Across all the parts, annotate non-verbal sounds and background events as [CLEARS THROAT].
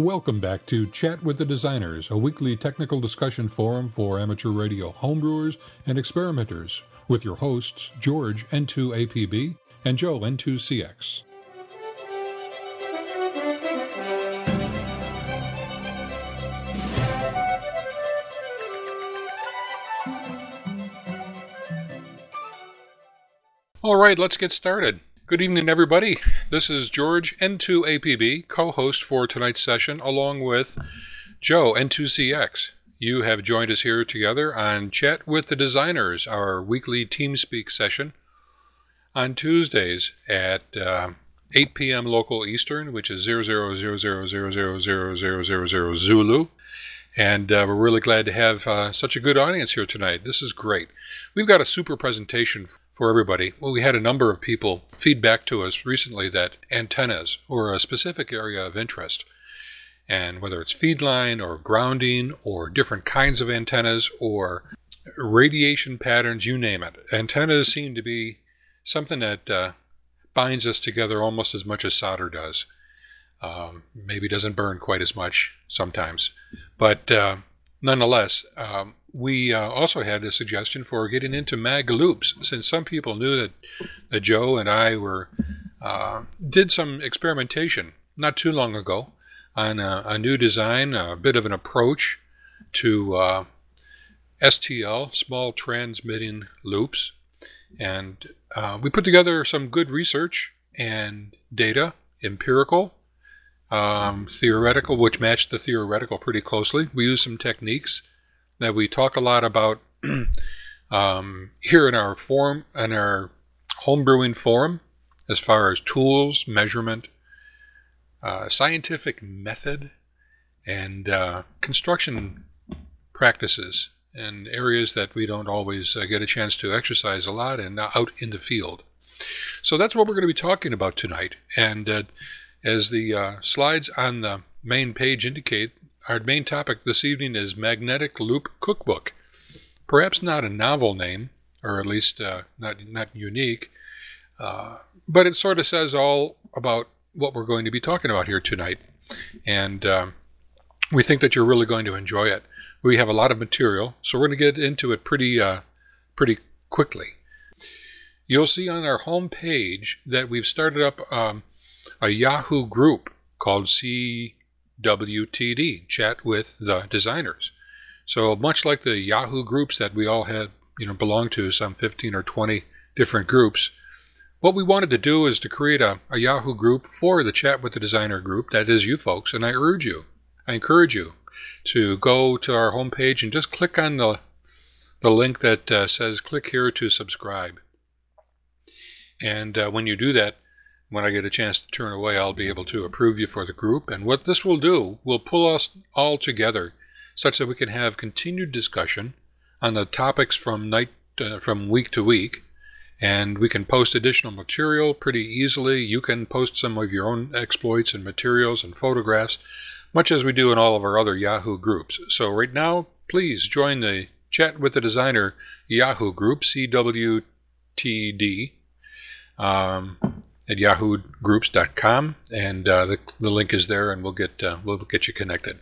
Welcome back to Chat with the Designers, a weekly technical discussion forum for amateur radio homebrewers and experimenters, with your hosts George N2APB and Joe N2CX. All right, let's get started. Good evening, everybody. This is George N2APB, co host for tonight's session, along with Joe N2CX. You have joined us here together on Chat with the Designers, our weekly TeamSpeak session on Tuesdays at uh, 8 p.m. local Eastern, which is 0000000000 Zulu. And uh, we're really glad to have uh, such a good audience here tonight. This is great. We've got a super presentation for everybody. Well, we had a number of people feedback to us recently that antennas were a specific area of interest. And whether it's feed line or grounding or different kinds of antennas or radiation patterns, you name it, antennas seem to be something that uh, binds us together almost as much as solder does. Um, maybe doesn't burn quite as much sometimes, but uh, nonetheless, um, we uh, also had a suggestion for getting into mag loops, since some people knew that, that Joe and I were uh, did some experimentation not too long ago on a, a new design, a bit of an approach to uh, STL, small transmitting loops, and uh, we put together some good research and data, empirical, um, theoretical, which matched the theoretical pretty closely. We used some techniques that we talk a lot about [CLEARS THROAT] um, here in our forum, in our homebrewing forum, as far as tools, measurement, uh, scientific method, and uh, construction practices and areas that we don't always uh, get a chance to exercise a lot and out in the field. So that's what we're going to be talking about tonight. And uh, as the uh, slides on the main page indicate, our main topic this evening is Magnetic Loop Cookbook. Perhaps not a novel name, or at least uh, not, not unique, uh, but it sort of says all about what we're going to be talking about here tonight. And um, we think that you're really going to enjoy it. We have a lot of material, so we're going to get into it pretty, uh, pretty quickly. You'll see on our home page that we've started up um, a Yahoo group called C WTD, Chat with the Designers. So much like the Yahoo groups that we all had, you know, belong to, some 15 or 20 different groups, what we wanted to do is to create a, a Yahoo group for the Chat with the Designer group. That is you folks, and I urge you, I encourage you to go to our homepage and just click on the the link that uh, says click here to subscribe. And uh, when you do that, when I get a chance to turn away, I'll be able to approve you for the group. And what this will do will pull us all together such that we can have continued discussion on the topics from night uh, from week to week and we can post additional material pretty easily. You can post some of your own exploits and materials and photographs, much as we do in all of our other Yahoo groups. So, right now, please join the Chat with the Designer Yahoo group, CWTD. Um, at yahoogroups.com, and uh, the, the link is there, and we'll get uh, we'll get you connected.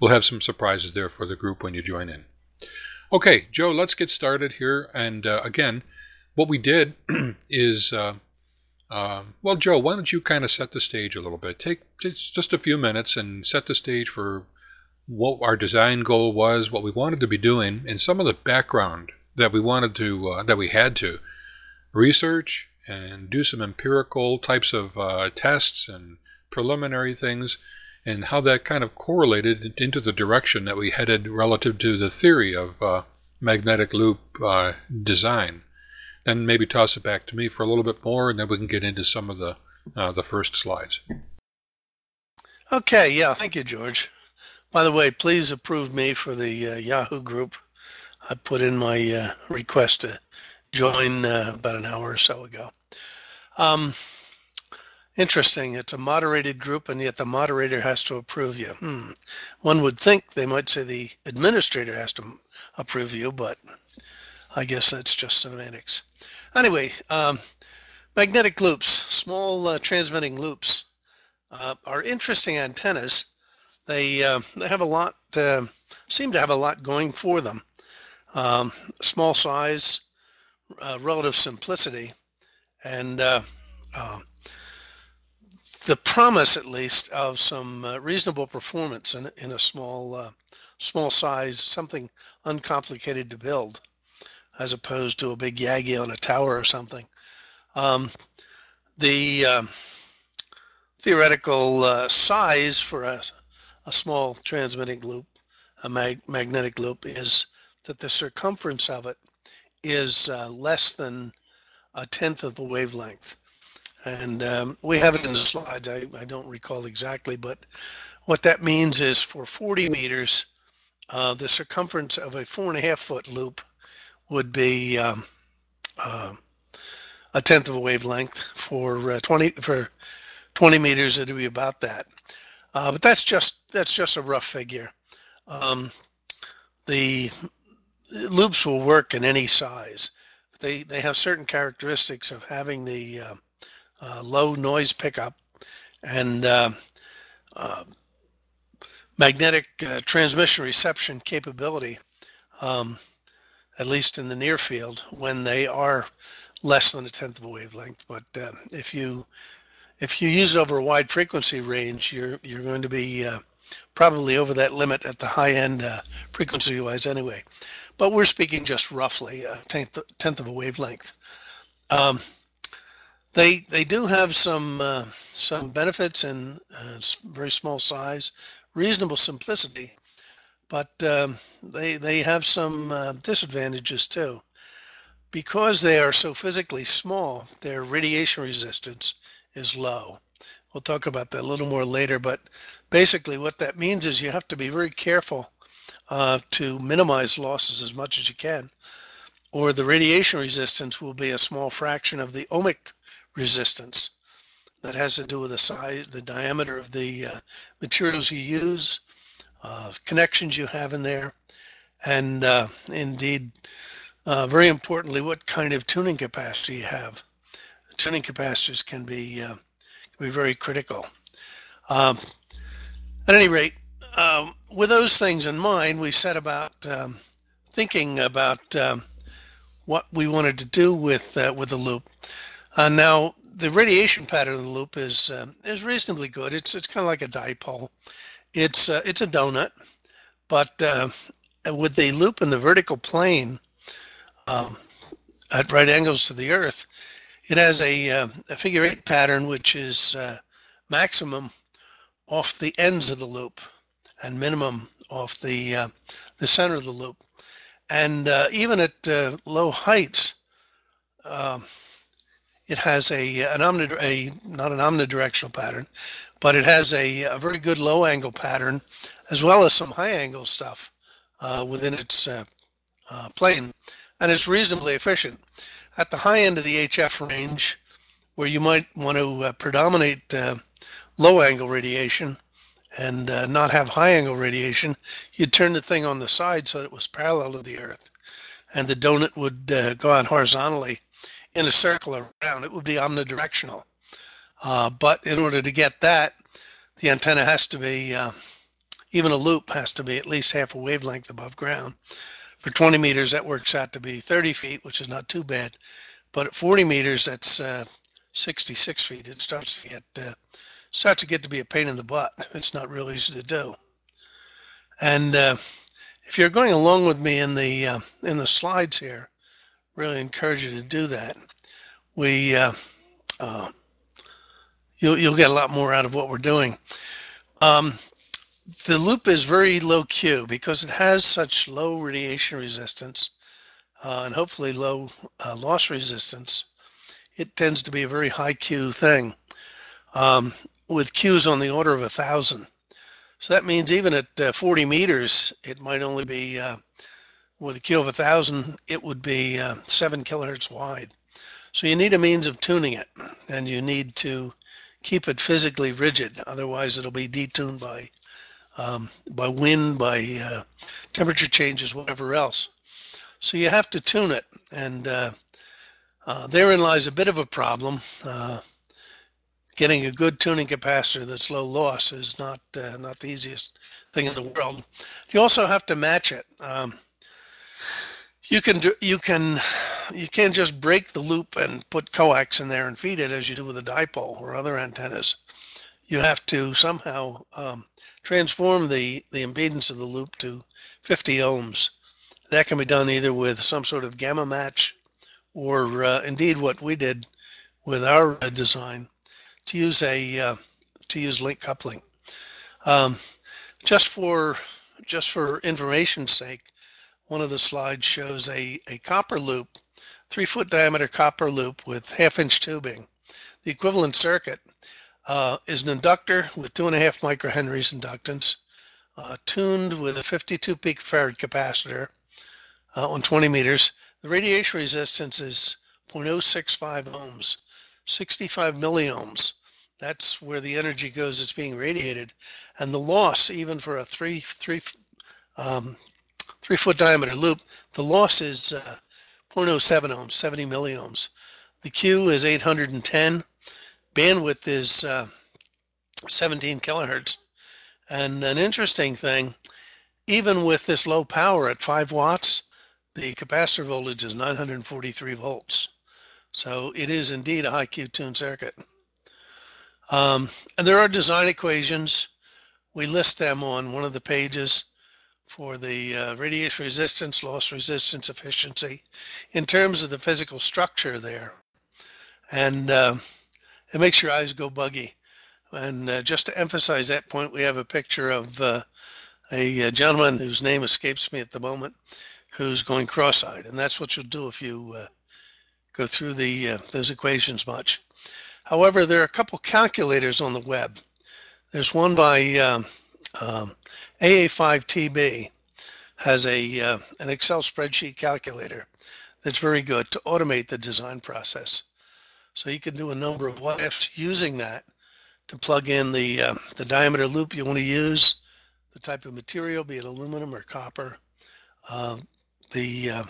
We'll have some surprises there for the group when you join in. Okay, Joe, let's get started here. And uh, again, what we did [CLEARS THROAT] is, uh, uh, well, Joe, why don't you kind of set the stage a little bit? Take just, just a few minutes and set the stage for what our design goal was, what we wanted to be doing, and some of the background that we wanted to uh, that we had to research and do some empirical types of uh, tests and preliminary things, and how that kind of correlated into the direction that we headed relative to the theory of uh, magnetic loop uh, design. Then maybe toss it back to me for a little bit more, and then we can get into some of the uh, the first slides. Okay, yeah, thank you, George. By the way, please approve me for the uh, Yahoo group. I put in my uh, request to join about an hour or so ago. Um, interesting. It's a moderated group, and yet the moderator has to approve you. Hmm. One would think they might say the administrator has to approve you, but I guess that's just semantics. Anyway, um, magnetic loops, small uh, transmitting loops, uh, are interesting antennas they uh, they have a lot uh, seem to have a lot going for them. Um, small size, uh, relative simplicity, and uh, uh, the promise, at least, of some uh, reasonable performance in, in a small small size, something uncomplicated to build, as opposed to a big Yagi on a tower or something. Um, the um, theoretical uh, size for a, a small transmitting loop, a mag- magnetic loop, is that the circumference of it is uh, less than a tenth of the wavelength. And um, we have it in the slides. I, I don't recall exactly, but what that means is for 40 meters, uh, the circumference of a four and a half foot loop would be um, uh, a tenth of a wavelength. For uh, 20 for 20 meters, it'd be about that. Uh, but that's just that's just a rough figure. Um, the loops will work in any size. They they have certain characteristics of having the uh, uh, low noise pickup and uh, uh, magnetic uh, transmission reception capability, um, at least in the near field, when they are less than a tenth of a wavelength. But uh, if you if you use over a wide frequency range, you're you're going to be probably over that limit at the high end frequency wise anyway. But we're speaking just roughly a tenth, tenth of a wavelength. Um, they they do have some uh, some benefits and uh, very small size, reasonable simplicity, but um, they they have some uh, disadvantages too because they are so physically small, their radiation resistance is low. We'll talk about that a little more later, but basically what that means is you have to be very careful uh, to minimize losses as much as you can, or the radiation resistance will be a small fraction of the ohmic resistance. That has to do with the size, the diameter of the uh, materials you use, uh, connections you have in there, and uh, indeed uh, very importantly, what kind of tuning capacity you have. Tuning capacitors can be uh, can be very critical. Um, at any rate, um, with those things in mind, we set about um, thinking about um, what we wanted to do with uh, with the loop. Uh, now, the radiation pattern of the loop is um, is reasonably good. It's it's kind of like a dipole. It's uh, it's a donut, but uh, with the loop in the vertical plane, um, at right angles to the Earth. It has a, uh, a figure eight pattern, which is uh, maximum off the ends of the loop and minimum off the uh, the center of the loop. And uh, even at uh, low heights, um, it has a an omnid- a not an omnidirectional pattern, but it has a, a, very good low angle pattern, as well as some high angle stuff uh, within its plane and it's reasonably efficient. At the high end of the HF range, where you might want to uh, predominate uh, low angle radiation and uh, not have high angle radiation, you'd turn the thing on the side so that it was parallel to the Earth. And the donut would uh, go out horizontally in a circle around. It would be omnidirectional. Uh, but in order to get that, the antenna has to be, uh, even a loop has to be at least half a wavelength above ground. For 20 meters, that works out to be 30 feet, which is not too bad. But at 40 meters, that's uh, 66 feet. It starts to get uh, starts to get to be a pain in the butt. [LAUGHS] It's not real easy to do. And uh, if you're going along with me in the uh, in the slides here, really encourage you to do that. We uh, uh, you'll you'll get a lot more out of what we're doing. Um, the loop is very low Q because it has such low radiation resistance uh, and hopefully low uh, loss resistance. It tends to be a very high Q thing um, with Qs on the order of a thousand. So that means even at uh, 40 meters, it might only be uh, with a Q of a thousand, it would be uh, seven kilohertz wide. So you need a means of tuning it and you need to keep it physically rigid. Otherwise it'll be detuned by um, by wind, by uh, temperature changes, whatever else. So you have to tune it, and uh, uh, therein lies a bit of a problem. Uh, getting a good tuning capacitor that's low loss is not uh, not the easiest thing in the world. You also have to match it. Um, you can do you can you can't just break the loop and put coax in there and feed it as you do with a dipole or other antennas. You have to somehow um, transform the the impedance of the loop to 50 ohms. That can be done either with some sort of gamma match, or uh, indeed what we did with our design to use a uh, to use link coupling. Um, just for just for information's sake, one of the slides shows a, a copper loop, three foot diameter copper loop with half inch tubing. The equivalent circuit uh, is an inductor with two and a half microhenries inductance, uh, tuned with a 52 picofarad capacitor uh, on 20 meters. The radiation resistance is 0.065 ohms, 65 milliohms. That's where the energy goes that's being radiated. And the loss, even for a three, three, um, three foot diameter loop, the loss is uh, 0.07 ohms, 70 milliohms. The Q is 810. Bandwidth is uh, 17 kilohertz. And an interesting thing, even with this low power at 5 watts, the capacitor voltage is 943 volts. So it is indeed a high Q tuned circuit. Um, and there are design equations. We list them on one of the pages for the uh, radiation resistance, loss resistance, efficiency in terms of the physical structure there. And uh, it makes your eyes go buggy. And uh, just to emphasize that point, we have a picture of uh, a, a, gentleman whose name escapes me at the moment, who's going cross-eyed. And that's what you'll do if you uh, go through the uh, those equations much. However, there are a couple calculators on the web. There's one by um, um, AA5TB has a uh, an Excel spreadsheet calculator that's very good to automate the design process. So you can do a number of what ifs using that to plug in the uh, the diameter loop you want to use, the type of material, be it aluminum or copper, uh, the um,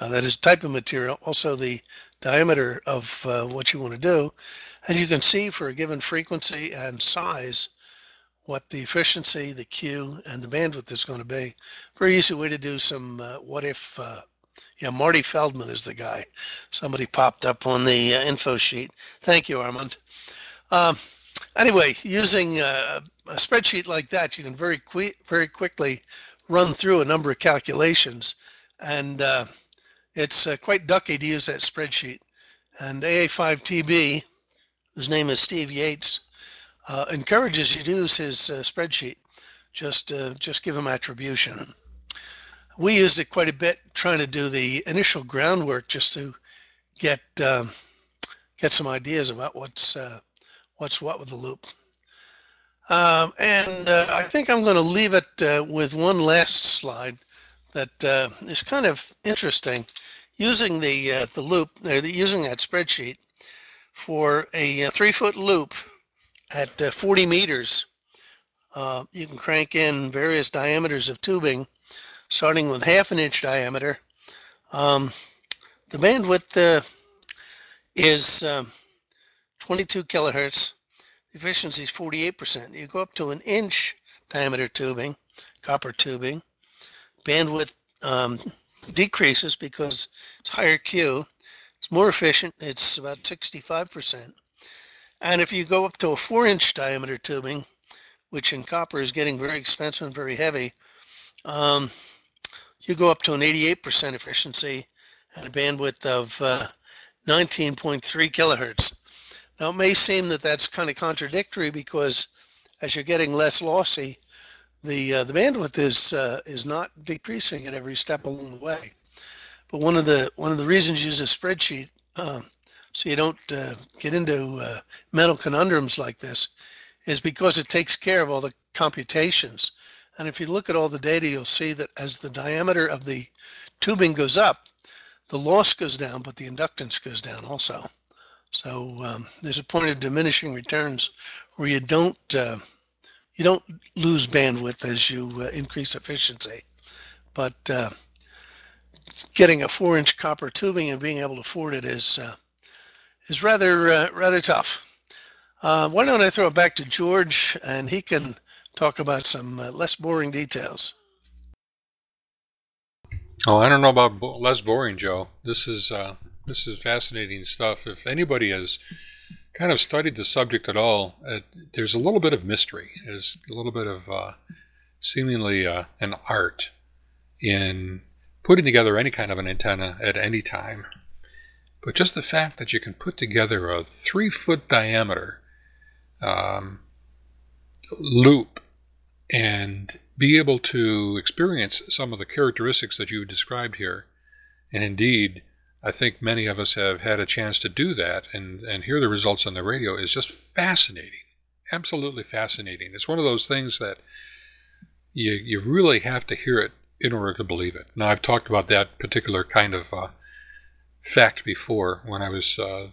uh, that is type of material, also the diameter of uh, what you want to do. And you can see for a given frequency and size what the efficiency, the Q, and the bandwidth is going to be. Very easy way to do some uh, what if. Uh, yeah, Marty Feldman is the guy. Somebody popped up on the uh, info sheet. Thank you, Armand. Um, anyway, using uh, a spreadsheet like that, you can very very quickly run through a number of calculations and it's uh, quite ducky to use that spreadsheet. And AA5TB, whose name is Steve Yates, uh, encourages you to use his uh, spreadsheet. Just, uh, just give him attribution. We used it quite a bit trying to do the initial groundwork just to get um, get some ideas about what's uh, what's what with the loop. Um, and uh, I think I'm going to leave it with one last slide that uh, is kind of interesting. Using the uh, the loop, uh, using that spreadsheet for a, uh, three foot loop at uh, 40 meters, uh, you can crank in various diameters of tubing, starting with half an inch diameter. Um, the bandwidth is um, 22 kilohertz. The efficiency is 48%. You go up to an inch diameter tubing, copper tubing, bandwidth um, decreases because it's higher Q. It's more efficient. It's about 65%. And if you go up to a four inch diameter tubing, which in copper is getting very expensive and very heavy, um, you go up to an 88% efficiency and a bandwidth of uh, 19.3 kilohertz. Now, it may seem that that's kind of contradictory because as you're getting less lossy, the uh, the bandwidth is uh, is not decreasing at every step along the way. But one of the one of the reasons you use a spreadsheet um, so you don't uh, get into uh, mental conundrums like this is because it takes care of all the computations. And if you look at all the data, you'll see that as the diameter of the tubing goes up, the loss goes down, but the inductance goes down also. So um, there's a point of diminishing returns where you don't uh, you don't lose bandwidth as you uh, increase efficiency, but uh, getting a four-inch copper tubing and being able to afford it is uh, is rather uh, rather tough. Uh, why don't I throw it back to George and he can talk about some uh, less boring details? Oh, I don't know about bo- less boring, Joe. This is this is fascinating stuff. If anybody has kind of studied the subject at all, uh, there's a little bit of mystery. There's a little bit of uh, seemingly uh, an art in putting together any kind of an antenna at any time. But just the fact that you can put together a three foot diameter um, loop and be able to experience some of the characteristics that you described here. And indeed, I think many of us have had a chance to do that and, and hear the results on the radio is just fascinating. Absolutely fascinating. It's one of those things that you, you really have to hear it in order to believe it. Now, I've talked about that particular kind of uh, fact before when I was uh,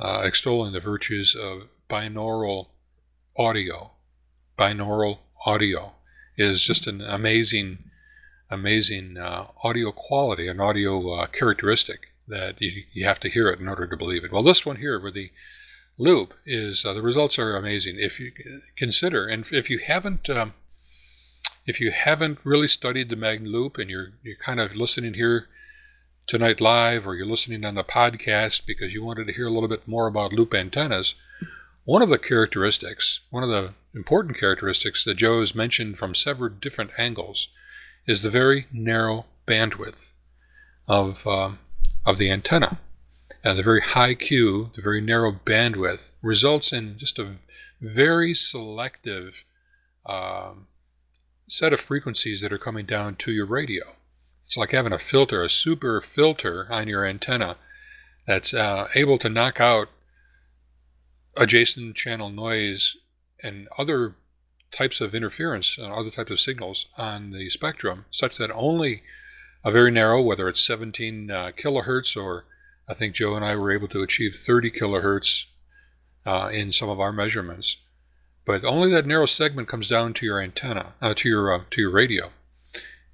uh, extolling the virtues of binaural audio. Binaural audio is just an amazing, amazing uh, audio quality, an audio uh, characteristic that you, you have to hear it in order to believe it. Well, this one here with the loop is uh, the results are amazing. If you consider, and if you haven't, um, if you haven't really studied the Magna Loop and you're you're kind of listening here tonight live, or you're listening on the podcast because you wanted to hear a little bit more about loop antennas, one of the characteristics, one of the important characteristics that Joe has mentioned from several different angles, is the very narrow bandwidth of um, of the antenna. And the very high Q, the very narrow bandwidth, results in just a very selective um, set of frequencies that are coming down to your radio. It's like having a filter, a super filter on your antenna that's uh, able to knock out adjacent channel noise and other types of interference and other types of signals on the spectrum, such that only a very narrow, whether it's 17 uh, kilohertz or I think Joe and I were able to achieve 30 kilohertz uh, in some of our measurements. But only that narrow segment comes down to your antenna, uh, to your uh, to your radio,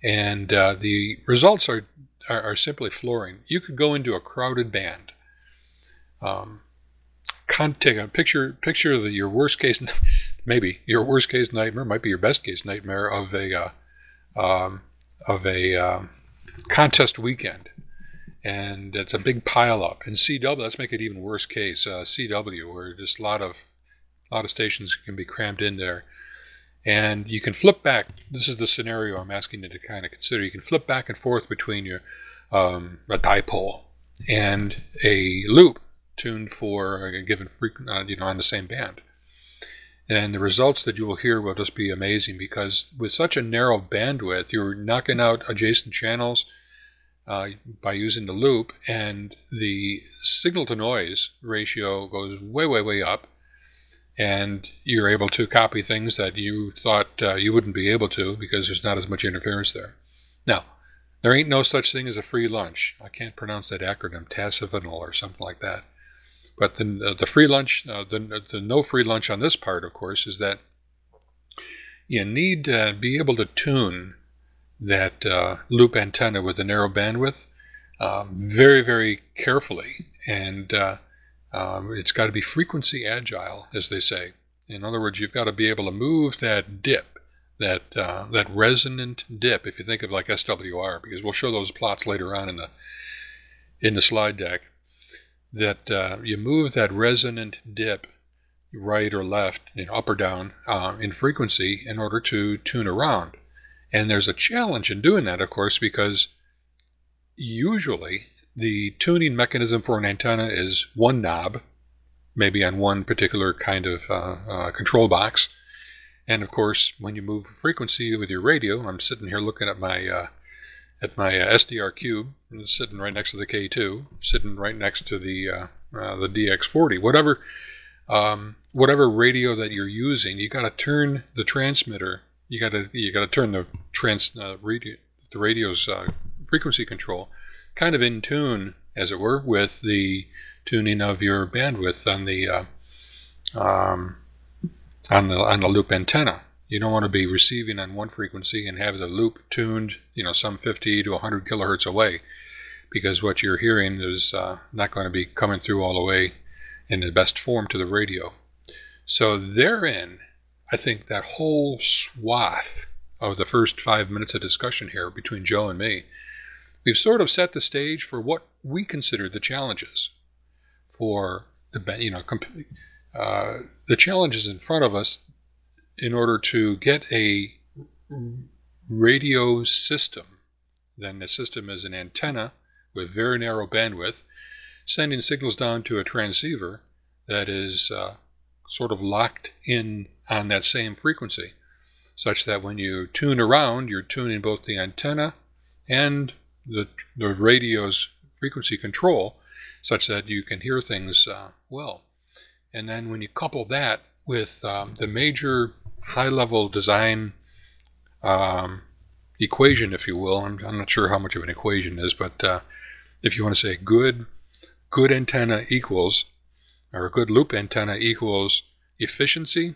and uh, the results are, are, are simply flooring. You could go into a crowded band. Um, take a picture picture the, your worst case [LAUGHS] maybe. Your worst case nightmare might be your best case nightmare of a uh, um, of a um, contest weekend. And it's a big pile up. And CW let's make it even worse case uh, CW where just a lot of a lot of stations can be crammed in there. And you can flip back this is the scenario I'm asking you to kind of consider. You can flip back and forth between your um, a dipole and a loop tuned for a given frequency, uh, you know, on the same band. And the results that you will hear will just be amazing because with such a narrow bandwidth, you're knocking out adjacent channels uh, by using the loop, and the signal to noise ratio goes way, way, way up. And you're able to copy things that you thought uh, you wouldn't be able to because there's not as much interference there. Now, there ain't no such thing as a free lunch. I can't pronounce that acronym, TASIVANAL or something like that. But the, the free lunch, uh, the, the no free lunch on this part, of course, is that you need to be able to tune that uh, loop antenna with a narrow bandwidth um, very, very carefully. And uh, um, it's got to be frequency agile, as they say. In other words, you've got to be able to move that dip, that uh, that resonant dip. If you think of like SWR, because we'll show those plots later on in the in the slide deck that uh, you move that resonant dip right or left, you know, up or down uh, in frequency in order to tune around. And there's a challenge in doing that, of course, because usually the tuning mechanism for an antenna is one knob, maybe on one particular kind of uh, uh control box. And of course, when you move frequency with your radio, I'm sitting here looking at my uh, at my uh, SDR cube, sitting right next to the K2, sitting right next to the uh, uh, the DX40. Whatever um, whatever radio that you're using, you got to turn the transmitter. You got to you got to turn the trans uh, radio the radio's uh, frequency control kind of in tune, as it were, with the tuning of your bandwidth on the um, on the on the loop antenna. You don't want to be receiving on one frequency and have the loop tuned, you know, some 50 to 100 kilohertz away, because what you're hearing is uh, not going to be coming through all the way in the best form to the radio. So therein, I think that whole swath of the first five minutes of discussion here between Joe and me, we've sort of set the stage for what we consider the challenges for the you know uh, the challenges in front of us in order to get a radio system. Then the system is an antenna with very narrow bandwidth, sending signals down to a transceiver that is uh, sort of locked in on that same frequency, such that when you tune around, you're tuning both the antenna and the, the radio's frequency control, such that you can hear things uh, well. And then when you couple that with um, the major high level design um, equation, if you will, I'm, I'm, not sure how much of an equation is, but uh, if you want to say good, good antenna equals, or a good loop antenna equals efficiency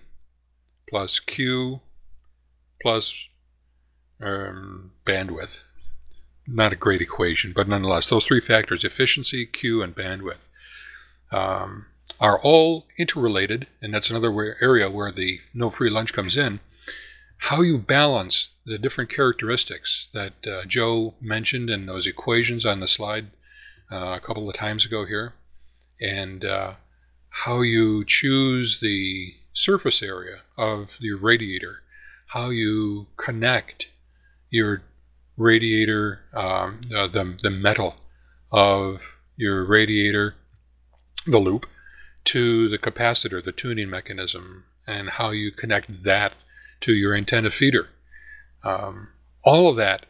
plus Q plus um, bandwidth. Not a great equation, but nonetheless, those three factors efficiency, Q, and bandwidth um, are all interrelated, and that's another area where the no free lunch comes in. How you balance the different characteristics that uh, Joe mentioned in those equations on the slide uh, a couple of times ago here, and uh, how you choose the surface area of your radiator, how you connect your radiator, um, the, the metal of your radiator, the loop, to the capacitor, the tuning mechanism, and how you connect that to your antenna feeder. Um, all of that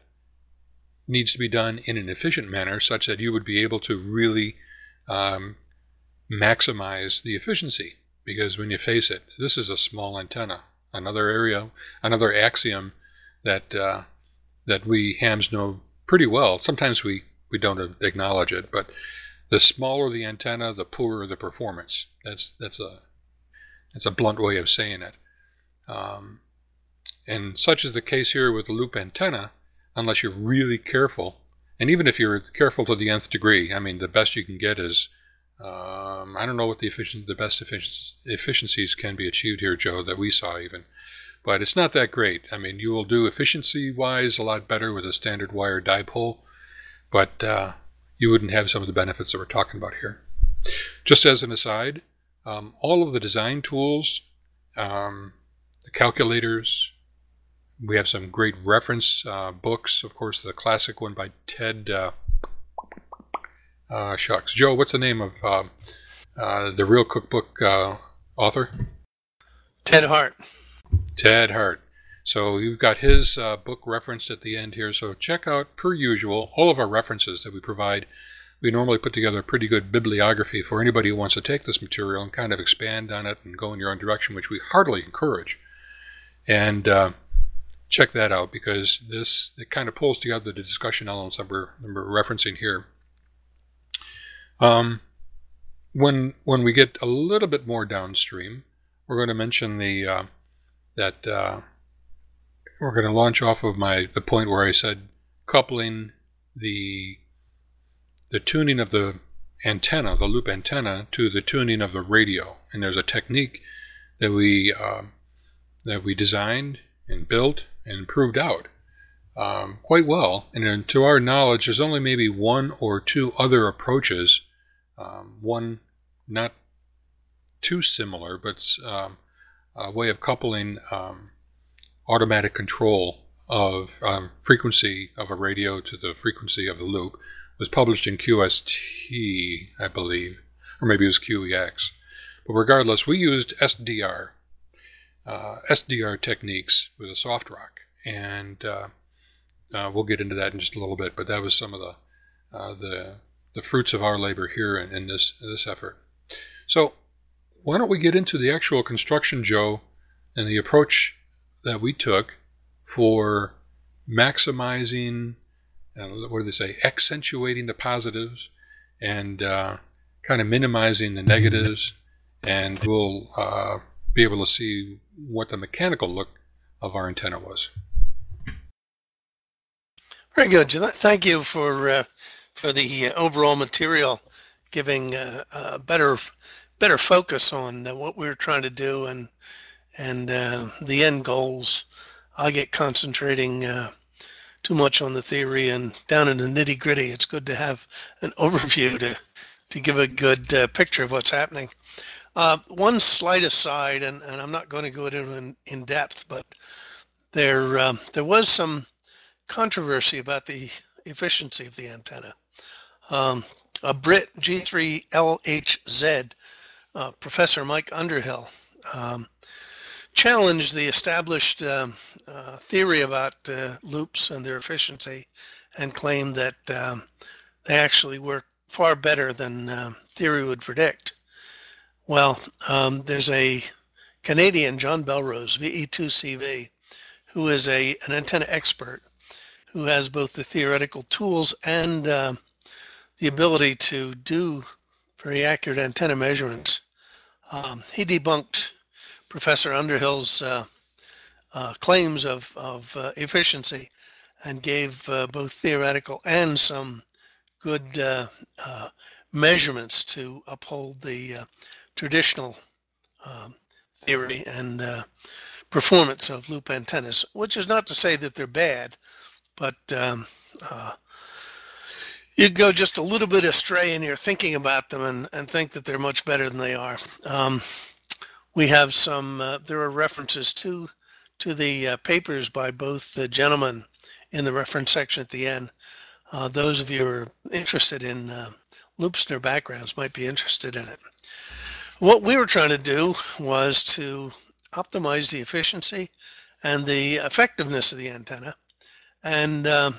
needs to be done in an efficient manner such that you would be able to really um, maximize the efficiency. Because when you face it, this is a small antenna. Another area, another axiom that uh, that we hams know pretty well. Sometimes we, we don't acknowledge it, but the smaller the antenna, the poorer the performance. That's that's a that's a blunt way of saying it. Um, and such is the case here with the loop antenna, unless you're really careful. And even if you're careful to the nth degree, I mean, the best you can get is um, I don't know what the efficient, the best efficiencies can be achieved here, Joe, that we saw even, but it's not that great. I mean, you will do efficiency-wise a lot better with a standard wire dipole, but uh, you wouldn't have some of the benefits that we're talking about here. Just as an aside, um, all of the design tools, um, the calculators, we have some great reference uh, books. Of course, the classic one by Ted. Uh, uh, shucks, Joe. What's the name of um, uh, the Real Cookbook uh, author? Ted Hart. Ted Hart. So you've got his uh, book referenced at the end here. So check out, per usual, all of our references that we provide. We normally put together a pretty good bibliography for anybody who wants to take this material and kind of expand on it and go in your own direction, which we heartily encourage. And uh, check that out because this it kind of pulls together the discussion elements that we're, that we're referencing here. Um, when when we get a little bit more downstream, we're going to mention the uh, that uh, we're going to launch off of my the point where I said coupling the the tuning of the antenna, the loop antenna, to the tuning of the radio, and there's a technique that we uh, that we designed and built and proved out um, quite well. And to our knowledge, there's only maybe one or two other approaches, um, one not too similar, but um, a way of coupling um, automatic control of um, frequency of a radio to the frequency of the loop was published in QST, I believe, or maybe it was QEX. But regardless, we used SDR, uh, SDR techniques with a SoftRock, and uh, uh, we'll get into that in just a little bit. But that was some of the uh, the the fruits of our labor here in, in this this effort. So, why don't we get into the actual construction, Joe, and the approach that we took for maximizing, uh, what do they say, accentuating the positives and uh, kind of minimizing the negatives, and we'll uh, be able to see what the mechanical look of our antenna was. Very good. Thank you for uh, for the uh, overall material, giving uh, a better better focus on what we are trying to do and and uh, the end goals. I get concentrating uh, too much on the theory and down in the nitty gritty. It's good to have an [LAUGHS] overview to to give a good uh, picture of what's happening. Uh, one slight aside, and, and I'm not going to go into in, in depth, but there um, there was some controversy about the efficiency of the antenna. Um, a Brit G3LHZ, uh, Professor Mike Underhill, um, challenged the established um, uh, theory about uh, loops and their efficiency and claimed that um, they actually work far better than um, theory would predict. Well, um, there's a Canadian, John Belrose, VE2CV, who is a, an antenna expert who has both the theoretical tools and uh, the ability to do very accurate antenna measurements. Um, he debunked Professor Underhill's uh, uh, claims of, of uh, efficiency and gave uh, both theoretical and some good uh, uh, measurements to uphold the traditional um, theory and performance of loop antennas, which is not to say that they're bad, but um, you go just a little bit astray in your thinking about them and, and think that they're much better than they are. Um, we have some, uh, there are references to, to the uh, papers by both the gentlemen in the reference section at the end. Uh, those of you who are interested in uh, loops and backgrounds might be interested in it. What we were trying to do was to optimize the efficiency and the effectiveness of the antenna. And um,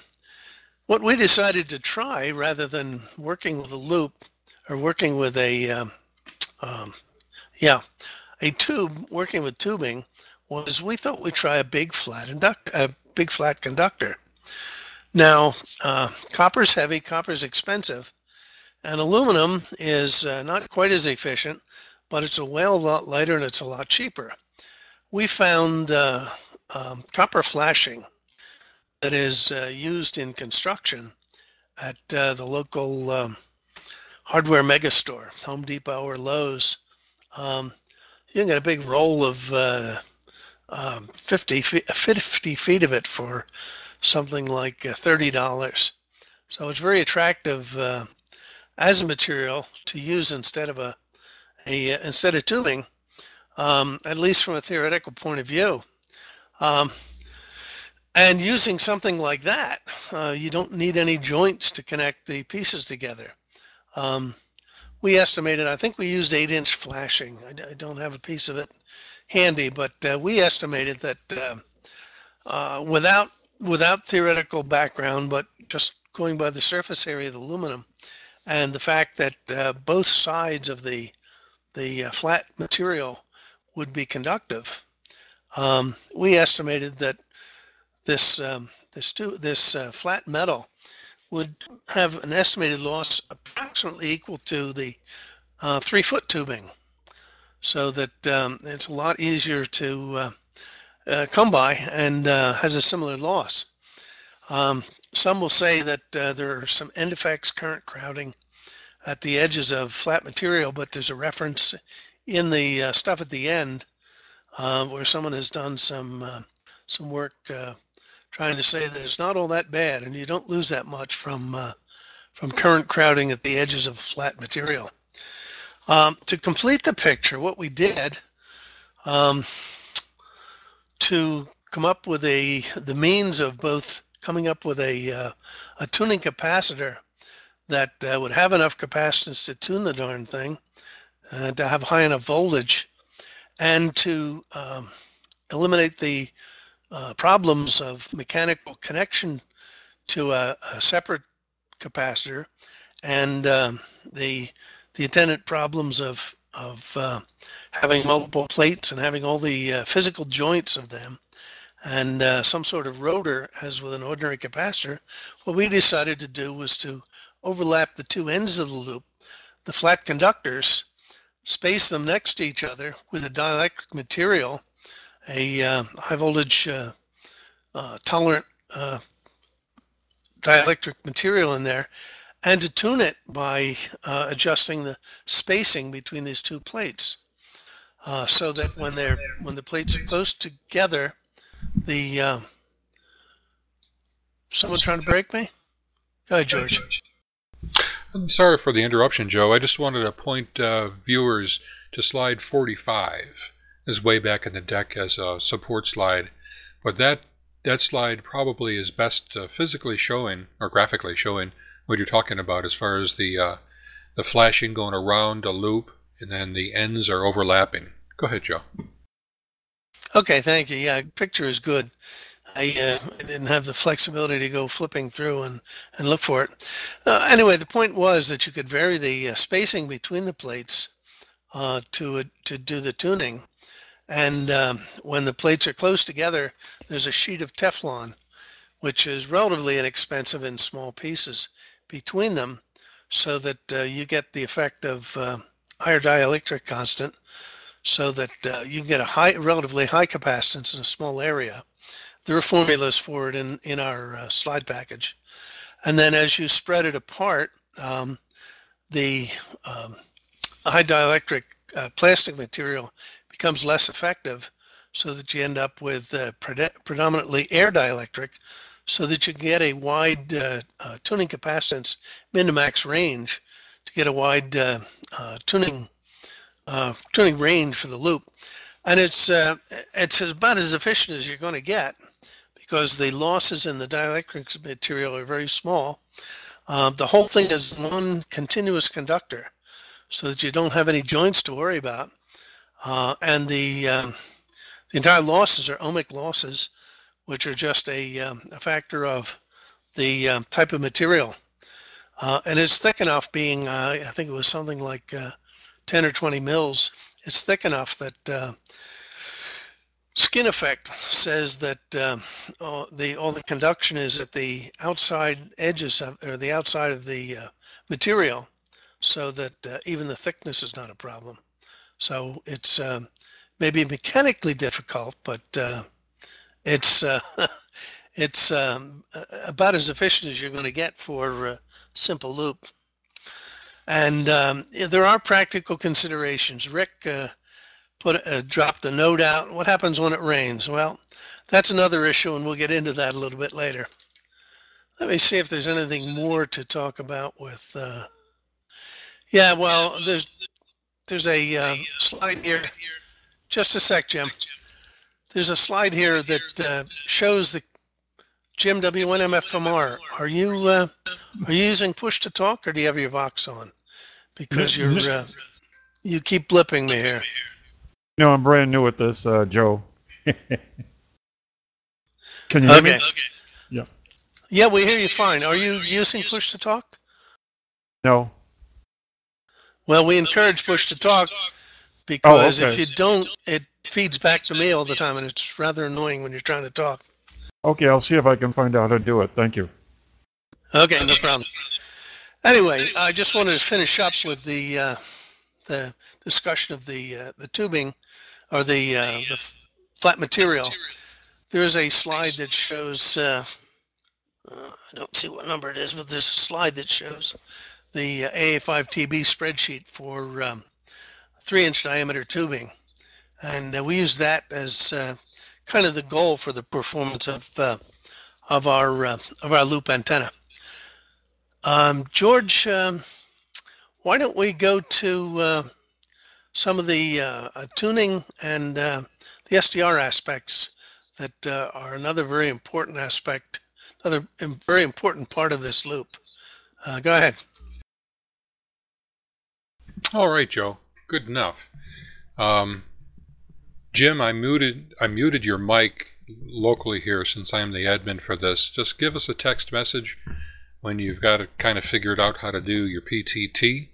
what we decided to try, rather than working with a loop or working with a, um, um, yeah, a tube, working with tubing, was we thought we'd try a big flat inductor, a big flat conductor. Now, uh, copper's heavy, copper's expensive, and aluminum is uh, not quite as efficient, but it's a a lot lighter and it's a lot cheaper. We found uh, um, copper flashing that is uh, used in construction at uh, the local um, hardware megastore, Home Depot or Lowe's. Um, you can get a big roll of uh, um, 50, 50 feet of it for something like uh, $30. So it's very attractive uh, as a material to use instead of a, a instead of tubing, um, at least from a theoretical point of view. Um, and using something like that, uh, you don't need any joints to connect the pieces together. Um, we estimated, I think we used eight inch flashing. I, I don't have a piece of it handy, but uh, we estimated that uh, uh, without without theoretical background, but just going by the surface area of the aluminum and the fact that uh, both sides of the the uh, flat material would be conductive, um, we estimated that this um, this this uh, flat metal would have an estimated loss approximately equal to the uh, three foot tubing, so that um, it's a lot easier to uh, uh come by and uh, has a similar loss. Um, some will say that uh, there are some end effects, current crowding at the edges of flat material, but there's a reference in the stuff at the end where someone has done some some work trying to say that it's not all that bad and you don't lose that much from uh, from current crowding at the edges of flat material. Um, to complete the picture, what we did um, to come up with a the means of both coming up with a uh, a tuning capacitor that uh, would have enough capacitance to tune the darn thing, uh, to have high enough voltage, and to um, eliminate the uh, problems of mechanical connection to a, a separate capacitor and um, the the attendant problems of of uh, having multiple plates and having all the uh, physical joints of them and uh, some sort of rotor as with an ordinary capacitor what we decided to do was to overlap the two ends of the loop the flat conductors space them next to each other with a dielectric material a uh, high voltage uh, uh, tolerant uh, dielectric material in there and to tune it by uh, adjusting the spacing between these two plates, uh, so that when they're when the plates are close together, the someone trying to break me. Go ahead, George. I'm sorry for the interruption, Joe. I just wanted to point viewers to slide 45. Is way back in the deck as a support slide, but that that slide probably is best uh, physically showing or graphically showing what you're talking about as far as the uh, the flashing going around a loop and then the ends are overlapping. Go ahead, Joe. Okay, thank you. Yeah, picture is good. I, uh, I didn't have the flexibility to go flipping through and, and look for it. Uh, anyway, the point was that you could vary the uh, spacing between the plates uh, to to do the tuning. And um, when the plates are close together, there's a sheet of Teflon, which is relatively inexpensive in small pieces between them, so that uh, you get the effect of uh, higher dielectric constant, so that you can get a high, relatively high capacitance in a small area there are formulas for it in, in our uh, slide package. And then as you spread it apart, um, the um, high dielectric uh, plastic material becomes less effective so that you end up with uh, predominantly air dielectric so that you get a wide uh, uh, tuning capacitance min to max range to get a wide uh, tuning tuning range for the loop and it's uh, it's about as efficient as you're going to get because the losses in the dielectric material are very small. Uh, the whole thing is one continuous conductor so that you don't have any joints to worry about. Uh, and the, um, the entire losses are ohmic losses, which are just a, um, a factor of the um, type of material. Uh, and it's thick enough being, uh, I think it was something like uh, 10 or 20 mils. It's thick enough that uh, Skin effect says that um, all the all the conduction is at the outside edges of, or the outside of the uh, material, so that uh, even the thickness is not a problem. So it's um, maybe mechanically difficult, but uh, it's uh, [LAUGHS] it's um, about as efficient as you're going to get for a simple loop. And um, there are practical considerations. Rick uh, put uh, drop the note out. What happens when it rains? Well, that's another issue, and we'll get into that a little bit later. Let me see if there's anything more to talk about with. Uh, yeah, well, there's there's a uh, slide here. Just a sec, Jim. There's a slide here that uh, shows the Jim W1MFMR. Are you uh, are you using push to talk, or do you have your Vox on? Because you're uh, you keep blipping me here. No, I'm brand new at this, uh, Joe. [LAUGHS] Can you hear okay. me? Okay. Yeah. Yeah, we hear you fine. Are you using push to talk? No. Well, we encourage push to talk because oh, okay. if you don't, it feeds back to me all the time, and it's rather annoying when you're trying to talk. Okay, I'll see if I can find out how to do it. Thank you. Okay, no problem. Anyway, I just wanted to finish up with the uh, the discussion of the uh, the tubing or the, uh, the flat material, there is a slide that shows, uh, uh, I don't see what number it is, but there's a slide that shows the uh, AA5TB spreadsheet for um, three inch diameter tubing. And uh, we use that as uh, kind of the goal for the performance of, of, our, of our loop antenna. Um, George, um, why don't we go to some of the uh, uh, tuning and uh, the SDR aspects that uh, are another very important aspect, another very important part of this loop. Uh, go ahead. All right, Joe. Good enough. Um, Jim, I muted I muted your mic locally here since I'm the admin for this. Just give us a text message when you've got it kind of figured out how to do your PTT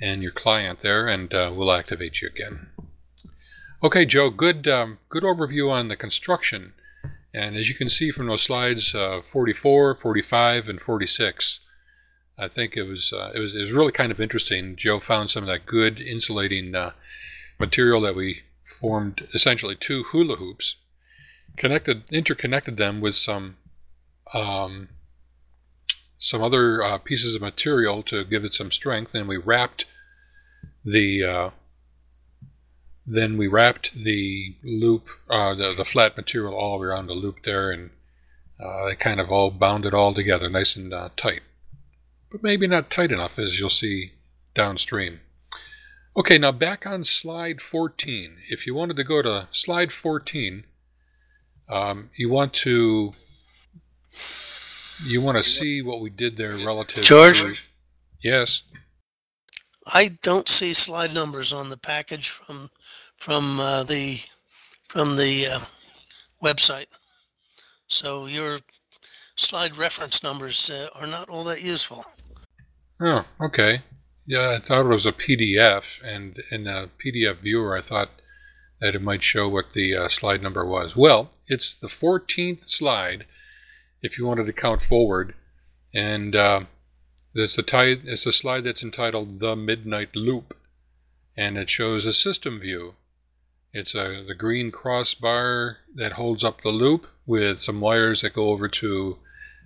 and your client there, and uh, we'll activate you again. Okay, Joe, good, um, good overview on the construction. And as you can see from those slides, uh, 44, 45, and 46, I think it was, uh, it was it was really kind of interesting. Joe found some of that good insulating uh, material that we formed essentially two hula hoops, connected interconnected them with some um, some other uh, pieces of material to give it some strength, and we wrapped the uh, then we wrapped the loop, uh, the, the flat material all around the loop there, and uh, it kind of all bound it all together, nice and tight. But maybe not tight enough, as you'll see downstream. Okay, now back on slide 14. If you wanted to go to slide 14, um, you want to you want to see what we did there relative George? to George? yes I don't see slide numbers on the package from from uh, the from the uh, website. So your slide reference numbers uh, are not all that useful. Oh, okay. Yeah, I thought it was a PDF, and in a PDF viewer, I thought that it might show what the uh, slide number was. Well, it's the 14th slide if you wanted to count forward, and uh, it's, a ti- it's a slide that's entitled The Midnight Loop, and it shows a system view. It's a, the green crossbar that holds up the loop with some wires that go over to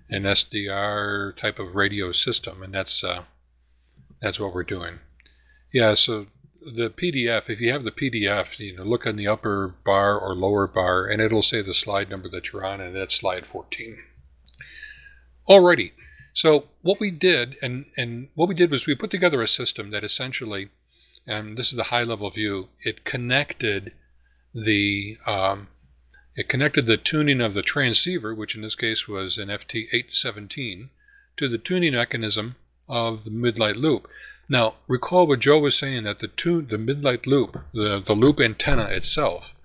an SDR type of radio system, and that's uh, that's what we're doing. Yeah, so the PDF, if you have the PDF, you know, look on the upper bar or lower bar, and it'll say the slide number that you're on, and that's slide 14. Alrighty, so what we did, and, and what we did was we put together a system that essentially, and this is the high level view, it connected the um, it connected the tuning of the transceiver, which in this case was an FT817, to the tuning mechanism of the midnight loop. Now, recall what Joe was saying that the tune, the midnight loop, the, the loop antenna itself,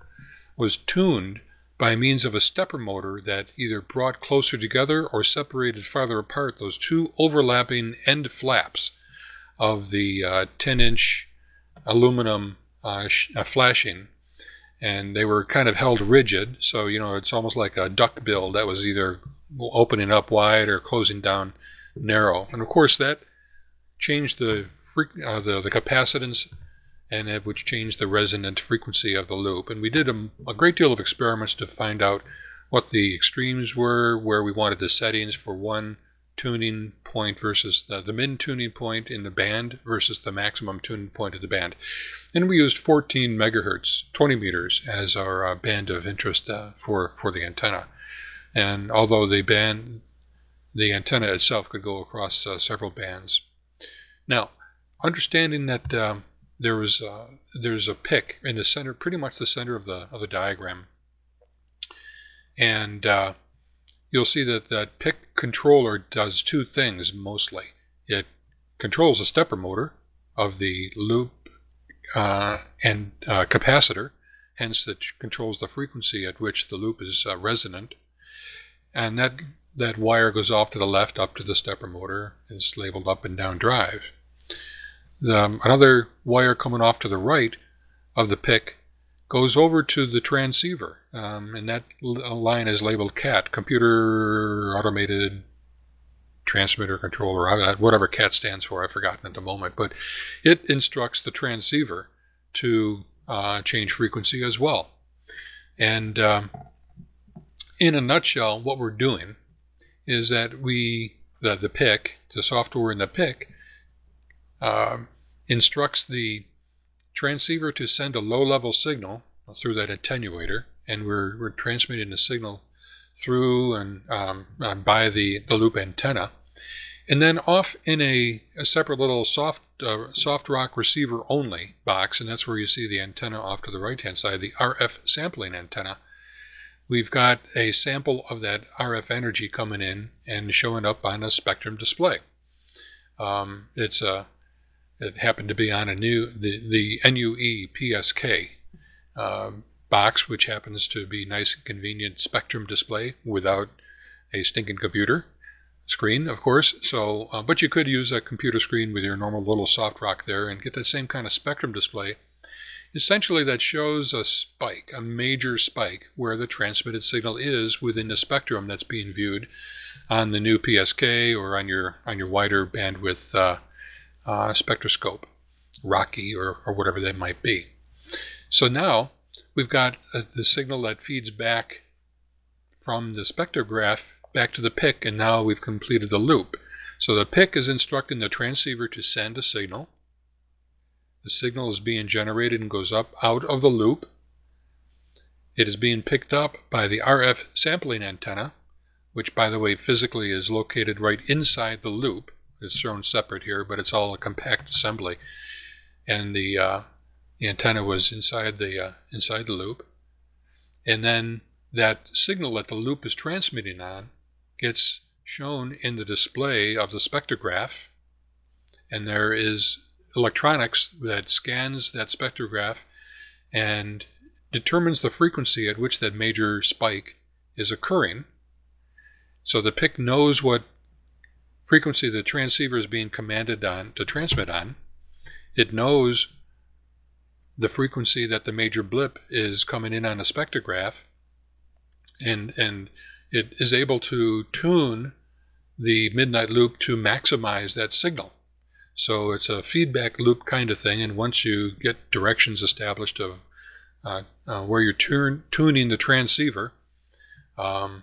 was tuned by means of a stepper motor that either brought closer together or separated farther apart those two overlapping end flaps of the uh, 10 inch aluminum uh, sh- uh, flashing. And they were kind of held rigid, so you know it's almost like a duck bill that was either opening up wide or closing down narrow. And of course, that changed the uh, the, the capacitance and it would change the resonant frequency of the loop. And we did a, a, great deal of experiments to find out what the extremes were, where we wanted the settings for one tuning point versus the, the min tuning point in the band versus the maximum tuning point of the band. And we used 14 megahertz, 20 meters, as our uh, band of interest uh, for, for the antenna. And although the band, the antenna itself could go across uh, several bands. Now, understanding that um, there was uh, there's a PIC in the center, pretty much the center of the of the diagram, and uh, you'll see that that PIC controller does two things mostly. It controls the stepper motor of the loop uh, and uh, capacitor, hence it controls the frequency at which the loop is uh, resonant, and that that wire goes off to the left up to the stepper motor is labeled up and down drive. The, um, another wire coming off to the right of the PIC goes over to the transceiver, um, and that line is labeled CAT, Computer Automated Transmitter Controller, whatever CAT stands for, I've forgotten at the moment, but it instructs the transceiver to uh, change frequency as well. And um, in a nutshell, what we're doing is that we, the, the PIC, the software in the PIC, um, instructs the transceiver to send a low level signal through that attenuator, and we're, we're transmitting the signal through and um, uh, by the, the loop antenna. And then off in a, a separate little soft uh, SoftRock receiver only box, and that's where you see the antenna off to the right hand side, the RF sampling antenna. We've got a sample of that RF energy coming in and showing up on a spectrum display. Um, it's a it happened to be on a new the the NUE PSK uh, box, which happens to be nice and convenient spectrum display without a stinking computer screen, of course. So, uh, but you could use a computer screen with your normal little SoftRock there and get the same kind of spectrum display. Essentially, that shows a spike, a major spike, where the transmitted signal is within the spectrum that's being viewed on the NUE PSK or on your on your wider bandwidth uh, uh, spectroscope, Rocky or, or whatever they might be. So now we've got a, the signal that feeds back from the spectrograph back to the PIC, and now we've completed the loop. So the PIC is instructing the transceiver to send a signal. The signal is being generated and goes up out of the loop. It is being picked up by the RF sampling antenna, which, by the way, physically is located right inside the loop. It's shown separate here, but it's all a compact assembly. And the, uh, the antenna was inside the, uh, inside the loop. And then that signal that the loop is transmitting on gets shown in the display of the spectrograph. And there is electronics that scans that spectrograph and determines the frequency at which that major spike is occurring. So the PIC knows what frequency the transceiver is being commanded on to transmit on. It knows the frequency that the major blip is coming in on a spectrograph, and and it is able to tune the midnight loop to maximize that signal. So it's a feedback loop kind of thing, and once you get directions established of uh, uh, where you're turn, tuning the transceiver, um,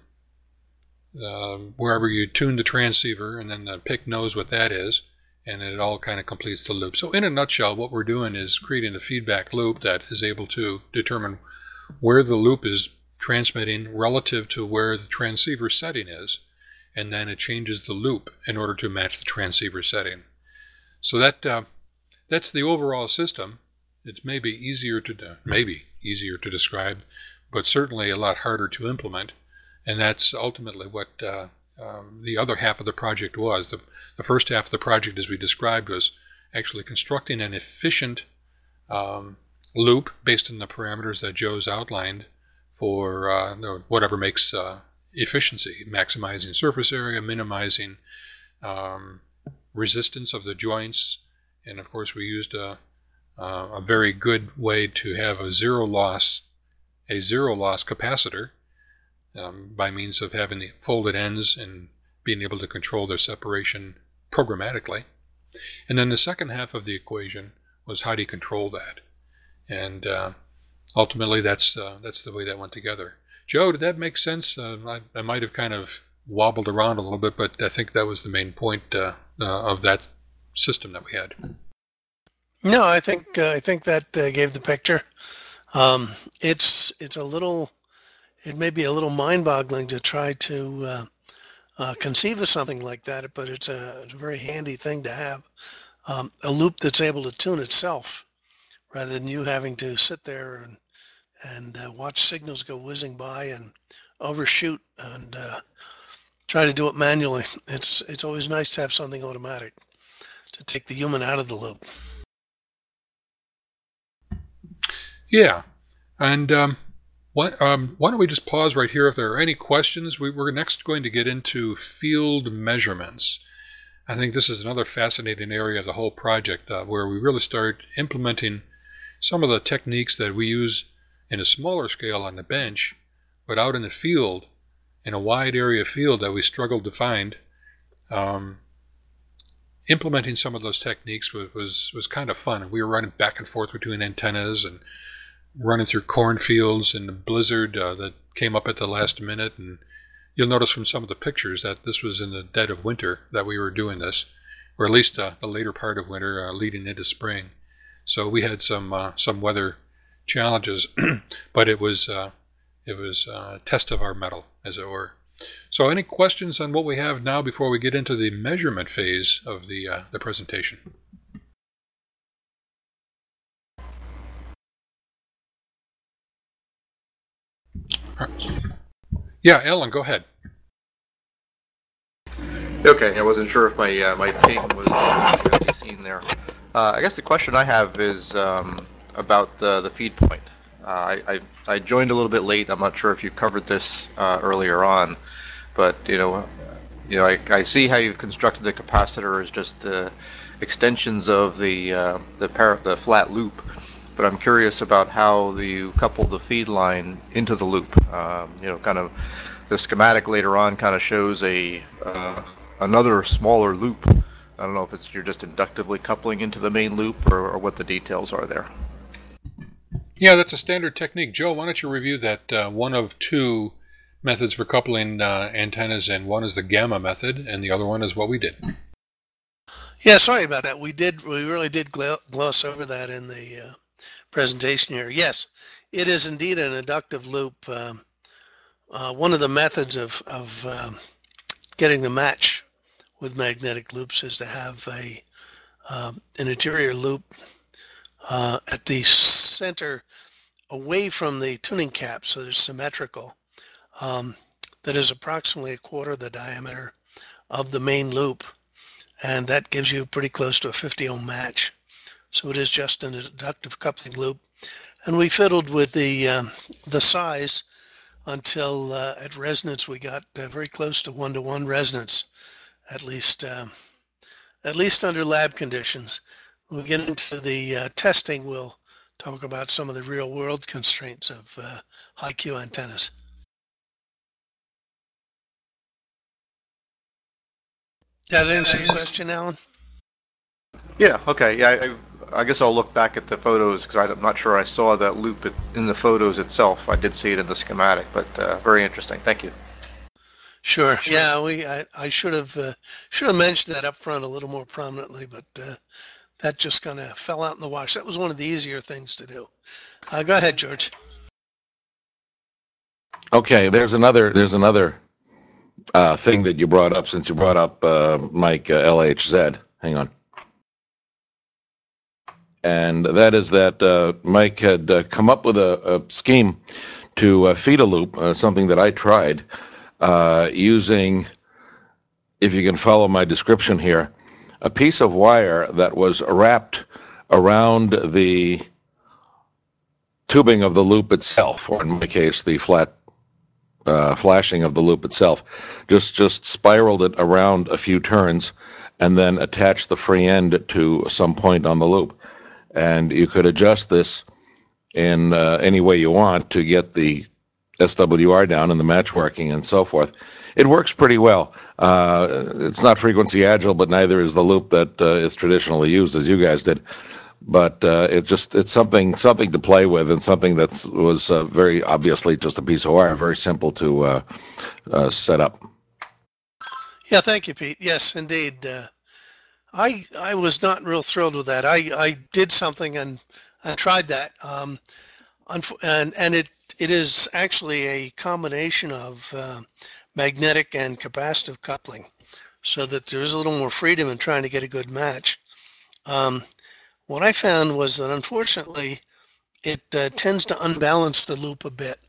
uh, wherever you tune the transceiver, and then the PIC knows what that is, and it all kind of completes the loop. So, in a nutshell, what we're doing is creating a feedback loop that is able to determine where the loop is transmitting relative to where the transceiver setting is, and then it changes the loop in order to match the transceiver setting. So that uh, that's the overall system. It's maybe easier to maybe easier to describe, but certainly a lot harder to implement. And that's ultimately what uh, um, the other half of the project was. The, the first half of the project, as we described, was actually constructing an efficient um, loop based on the parameters that Joe's outlined for uh, whatever makes uh, efficiency, maximizing surface area, minimizing um, resistance of the joints, and of course we used a, a very good way to have a zero loss, a zero loss capacitor um, by means of having the folded ends and being able to control their separation programmatically. And then the second half of the equation was how do you control that? And uh, ultimately, that's uh, that's the way that went together. Joe, did that make sense? Uh, I, I, might have kind of wobbled around a little bit, but I think that was the main point uh, uh, of that system that we had. No, I think uh, I think that gave the picture. Um, it's it's a little it may be a little mind-boggling to try to uh, uh, conceive of something like that, but it's a, it's a very handy thing to have. Um, a loop that's able to tune itself rather than you having to sit there and, and uh, watch signals go whizzing by and overshoot and uh, try to do it manually. It's, it's always nice to have something automatic to take the human out of the loop. Yeah. And um, what, um, why don't we just pause right here? If there are any questions, we, we're next going to get into field measurements. I think this is another fascinating area of the whole project uh, where we really start implementing some of the techniques that we use in a smaller scale on the bench, but out in the field, in a wide area field that we struggled to find. Um, implementing some of those techniques was, was, was kind of fun. We were running back and forth between antennas and running through cornfields in the blizzard uh, that came up at the last minute. And you'll notice from some of the pictures that this was in the dead of winter that we were doing this, or at least uh, the later part of winter, uh, leading into spring. So we had some uh, some weather challenges, [CLEARS THROAT] but it was uh, it was a test of our mettle, as it were. So, any questions on what we have now before we get into the measurement phase of the uh, the presentation? Yeah, Ellen, go ahead. Okay, I wasn't sure if my uh, my ping was uh, seen there. Uh, I guess the question I have is um, about the the feed point. Uh, I, I, I joined a little bit late. I'm not sure if you covered this uh, earlier on, but you know, you know, I, I see how you've constructed the capacitor as just uh, extensions of the the par- the flat loop but I'm curious about how you couple the feed line into the loop. Um, you know, kind of the schematic later on kind of shows a uh, another smaller loop. I don't know if it's you're just inductively coupling into the main loop or, or what the details are there. Yeah, that's a standard technique. Joe, why don't you review that uh, one of two methods for coupling uh, antennas, and one is the gamma method, and the other one is what we did. Yeah, sorry about that. We did, we really did gloss over that in the uh, presentation here. Yes, it is indeed an inductive loop. Um, uh, one of the methods of, of um, getting the match with magnetic loops is to have a um, an interior loop uh, at the center away from the tuning cap so they're symmetrical um, that is approximately a quarter the diameter of the main loop and that gives you pretty close to a 50 ohm match so it is just an inductive coupling loop and we fiddled with the um, the size until uh, at resonance we got uh, very close to one to one resonance at least um, at least under lab conditions when we get into the uh, testing we'll talk about some of the real world constraints of uh, high Q antennas. That answer your question, Alan? Yeah. Okay. Yeah. I, I guess I'll look back at the photos because I'm not sure I saw that loop in the photos itself. I did see it in the schematic, but uh, very interesting. Thank you. Sure. Yeah. We. I, I should have uh, should have mentioned that up front a little more prominently, but uh, that just kind of fell out in the wash. That was one of the easier things to do. Uh, go ahead, George. Okay, there's another there's another uh, thing that you brought up since you brought up uh, Mike uh, LHZ. Hang on. And that is that uh, Mike had uh, come up with a, a scheme to uh, feed a loop, something that I tried using, if you can follow my description here, a piece of wire that was wrapped around the tubing of the loop itself, or in my case, the flat uh, flashing of the loop itself. Just just spiraled it around a few turns, and then attached the free end to some point on the loop. And you could adjust this in uh, any way you want to get the SWR down and the match working and so forth. It works pretty well. Uh, it's not frequency agile, but neither is the loop that uh, is traditionally used, as you guys did. But uh, it just it's something something to play with, and something that was uh, very obviously just a piece of wire, very simple to uh, uh, set up. Yeah, thank you, Pete. Yes, indeed. I I was not real thrilled with that. I, I did something and I tried that, um, and and it it is actually a combination of magnetic and capacitive coupling so that there is a little more freedom in trying to get a good match. Um, what I found was that unfortunately it uh, tends to unbalance the loop a bit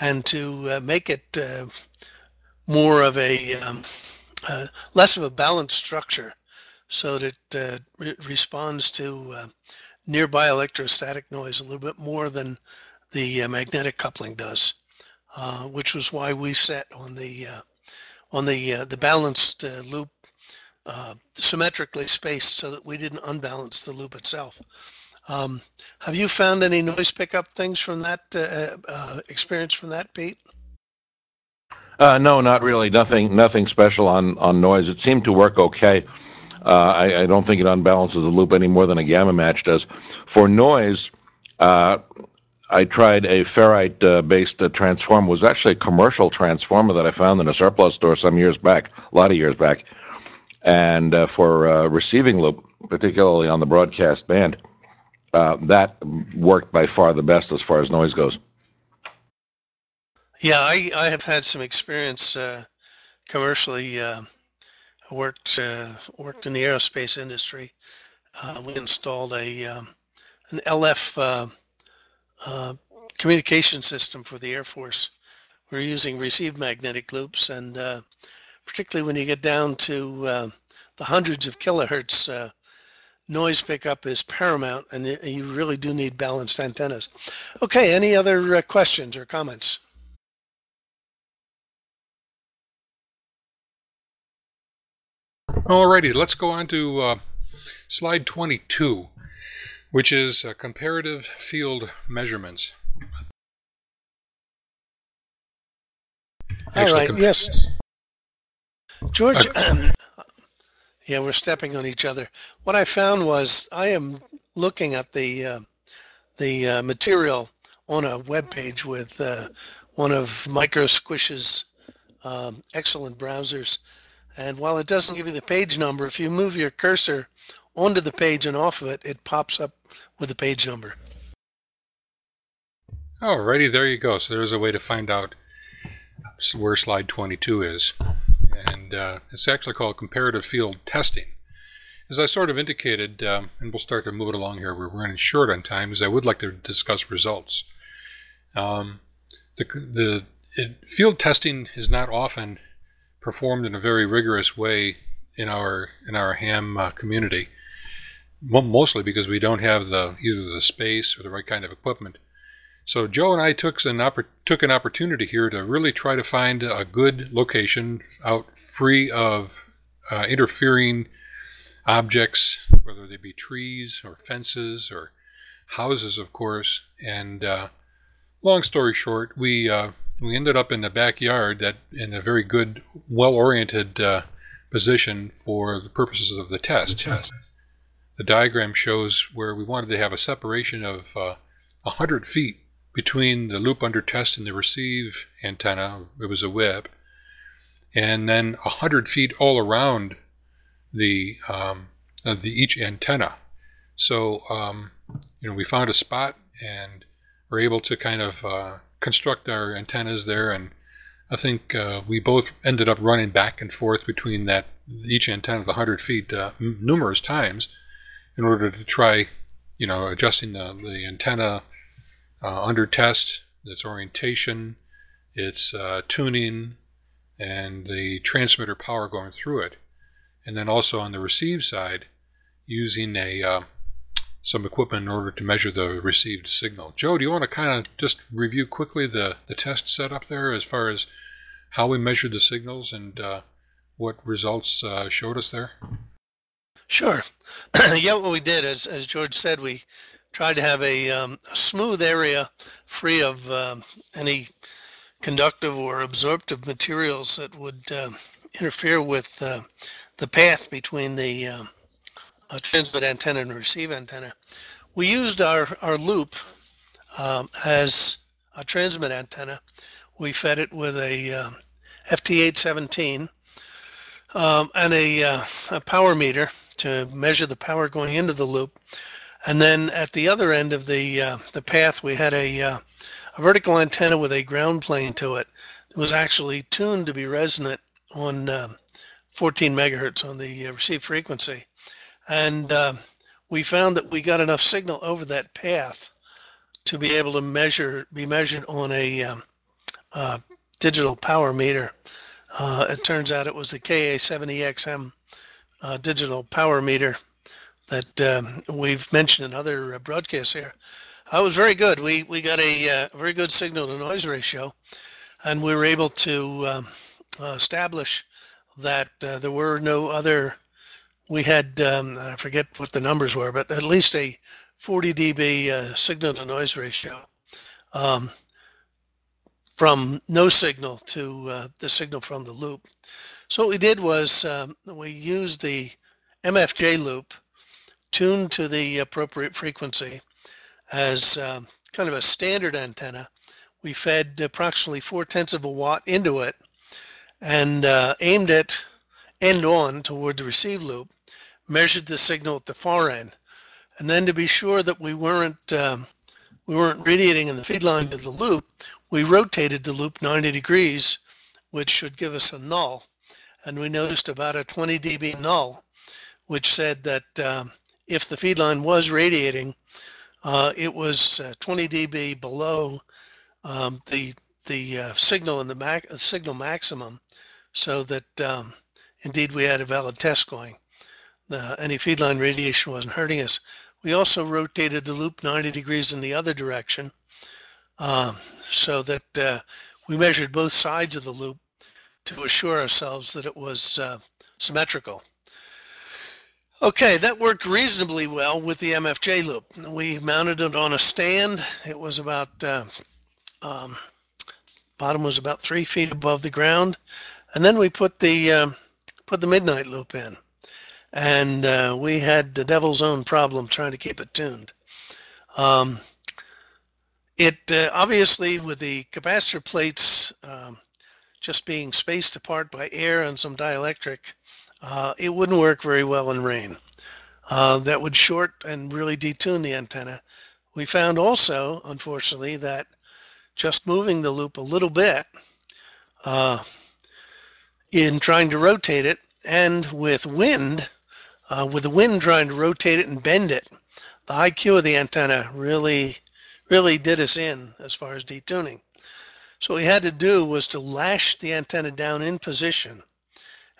and to uh, make it uh, more of a um, uh, less of a balanced structure so that it uh, re- responds to uh, nearby electrostatic noise a little bit more than the magnetic coupling does. Uh, which was why we set on the uh, on the uh, the balanced uh, loop uh, symmetrically spaced so that we didn't unbalance the loop itself. Um, have you found any noise pickup things from that experience from that, Pete? no, not really. Nothing, nothing special on on noise. It seemed to work okay. I, I, don't think it unbalances the loop any more than a gamma match does. For noise, uh, I tried a ferrite uh, based uh, transformer. It was actually a commercial transformer that I found in a surplus store some years back, a lot of years back. And uh, for uh, receiving loop, particularly on the broadcast band, uh, that worked by far the best as far as noise goes. Yeah, I, I have had some experience uh, commercially. Worked worked in the aerospace industry. we installed a um, an LF uh, communication system for the Air Force. We're using received magnetic loops, and uh, particularly when you get down to uh, the hundreds of kilohertz, uh, noise pickup is paramount, and you really do need balanced antennas. Okay, any other uh, questions or comments? Alrighty, let's go on to uh, slide 22 which is uh, comparative field measurements. All right, yes. George, uh, [CLEARS THROAT] yeah, we're stepping on each other. What I found was I am looking at the uh, the uh, material on a web page with uh, one of Micro Squish's um, excellent browsers, And while it doesn't give you the page number, if you move your cursor onto the page and off of it, it pops up with the page number. Alrighty, there you go. So there's a way to find out where slide 22 is. And uh, it's actually called comparative field testing. As I sort of indicated, um, and we'll start to move it along here, we're running short on time, as I would like to discuss results. Um, the, the it, field testing is not often performed in a very rigorous way in our in our ham uh, community, mostly because we don't have the either the space or the right kind of equipment. So Joe and I took an oppor- took an opportunity here to really try to find a good location out free of uh, interfering objects, whether they be trees or fences or houses, of course. And uh, long story short, we uh, we ended up in the backyard that in a very good, well-oriented uh, position for the purposes of the test. The diagram shows where we wanted to have a separation of uh, 100 feet between the loop under test and the receive antenna. It was a whip. And then 100 feet all around the, um, the each antenna. So, um, you know, we found a spot and were able to kind of uh, construct our antennas there, and I think uh, we both ended up running back and forth between that each antenna, of the hundred feet, uh, m- numerous times, in order to try, you know, adjusting the, the antenna uh, under test, its orientation, its uh, tuning, and the transmitter power going through it, and then also on the receive side, using a uh, some equipment in order to measure the received signal. Joe, do you want to kind of just review quickly the, the test setup there as far as how we measured the signals and uh, what results uh, showed us there? Sure. [CLEARS THROAT] yeah, what we did, as, as George said, we tried to have a, um, smooth area free of um, any conductive or absorptive materials that would uh, interfere with uh, the path between the um, a transmit antenna and receive antenna. We used our, our loop um, as a transmit antenna. We fed it with a um, FT817 um, and a, uh, a power meter to measure the power going into the loop. And then at the other end of the uh, the path, we had a, uh, a vertical antenna with a ground plane to it. It was actually tuned to be resonant on um, 14 megahertz on the uh, receive frequency. And uh, we found that we got enough signal over that path to be able to measure, be measured on a um, uh, digital power meter. Uh, it turns out it was the KA7EXM uh, digital power meter that um, we've mentioned in other uh, broadcasts here. That was very good. We we got a uh, very good signal to noise ratio, and we were able to um, establish that there were no other we had um, I forget what the numbers were, but at least a 40 dB uh, signal to noise ratio um, from no signal to uh, the signal from the loop. So what we did was um, we used the MFJ loop tuned to the appropriate frequency as um, kind of a standard antenna. We fed approximately four tenths of a watt into it and uh, aimed it end on toward the receive loop measured the signal at the far end. And then to be sure that we weren't um, we weren't radiating in the feed line to the loop, we rotated the loop 90 degrees, which should give us a null. And we noticed about a 20 dB null, which said that um, if the feed line was radiating, uh, it was uh, 20 dB below um, the the uh, signal and the mac- signal maximum, so that um, indeed we had a valid test going uh, any feedline radiation wasn't hurting us. We also rotated the loop 90 degrees in the other direction um, so that uh, we measured both sides of the loop to assure ourselves that it was uh, symmetrical. Okay, that worked reasonably well with the MFJ loop. We mounted it on a stand. It was about, uh, um, bottom was about three feet above the ground. And then we put the, um, put the midnight loop in and uh, we had the devil's own problem trying to keep it tuned. Um, it uh, obviously with the capacitor plates um, just being spaced apart by air and some dielectric, uh, it wouldn't work very well in rain. Uh, that would short and really detune the antenna. We found also, unfortunately, that just moving the loop a little bit uh, in trying to rotate it and with wind, uh, with the wind trying to rotate it and bend it, the IQ of the antenna really, really did us in as far as detuning. So what we had to do was to lash the antenna down in position.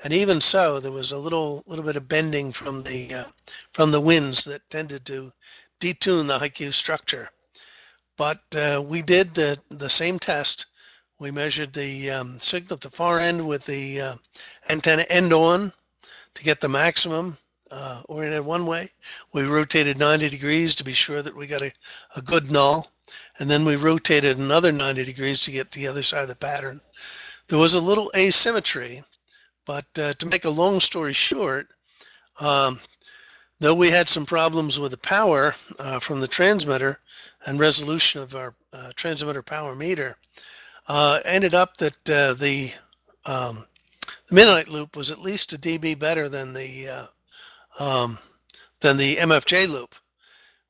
And even so, there was a little little bit of bending from the uh, from the winds that tended to detune the IQ structure. But uh, we did the, the same test. We measured the um, signal at the far end with the uh, antenna end on to get the maximum uh, oriented one way. We rotated 90 degrees to be sure that we got a, a good null. And then we rotated another 90 degrees to get the other side of the pattern. There was a little asymmetry, but uh, to make a long story short, um, though we had some problems with the power uh, from the transmitter and resolution of our uh, transmitter power meter, uh, ended up that uh, the, um, the midnight loop was at least a dB better than the uh, um, than the MFJ loop,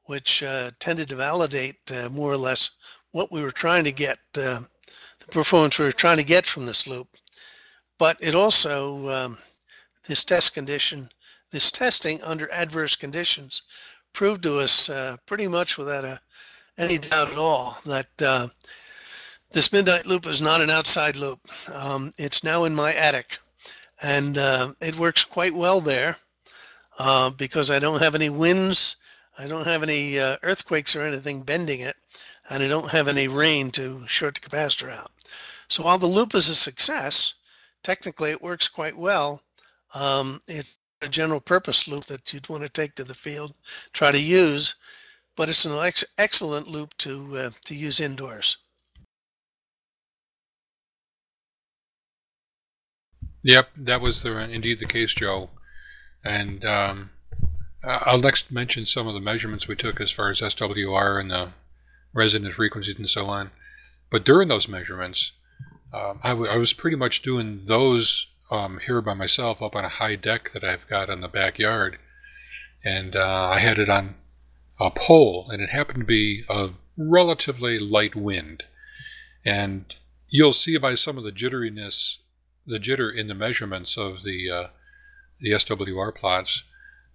which uh, tended to validate uh, more or less what we were trying to get, uh, the performance we were trying to get from this loop. But it also, um, this test condition, this testing under adverse conditions proved to us uh, pretty much without a, any doubt at all that uh, this midnight loop is not an outside loop. Um, it's now in my attic and uh, it works quite well there uh, because I don't have any winds, I don't have any uh, earthquakes or anything bending it, and I don't have any rain to short the capacitor out. So while the loop is a success, technically it works quite well. Um, it's a general purpose loop that you'd want to take to the field, try to use, but it's an ex- excellent loop to uh, to use indoors. Yep, that was the, indeed the case, Joe. And um, I'll next mention some of the measurements we took as far as SWR and the resonant frequencies and so on. But during those measurements, um, I, was pretty much doing those um, here by myself up on a high deck that I've got in the backyard. And uh, I had it on a pole, and it happened to be a relatively light wind. And you'll see by some of the jitteriness, the jitter in the measurements of the uh, the SWR plots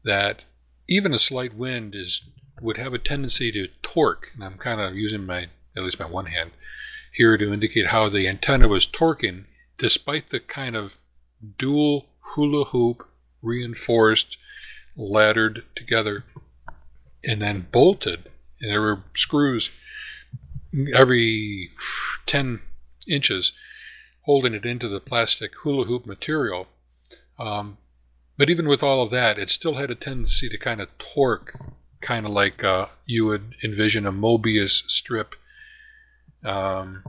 that even a slight wind is would have a tendency to torque, and I'm kind of using my at least my one hand here to indicate how the antenna was torquing despite the kind of dual hula hoop reinforced laddered together and then bolted and there were screws every 10 inches holding it into the plastic hula hoop material. Um, but even with all of that, it still had a tendency to kind of torque, kind of like uh, you would envision a Mobius strip um,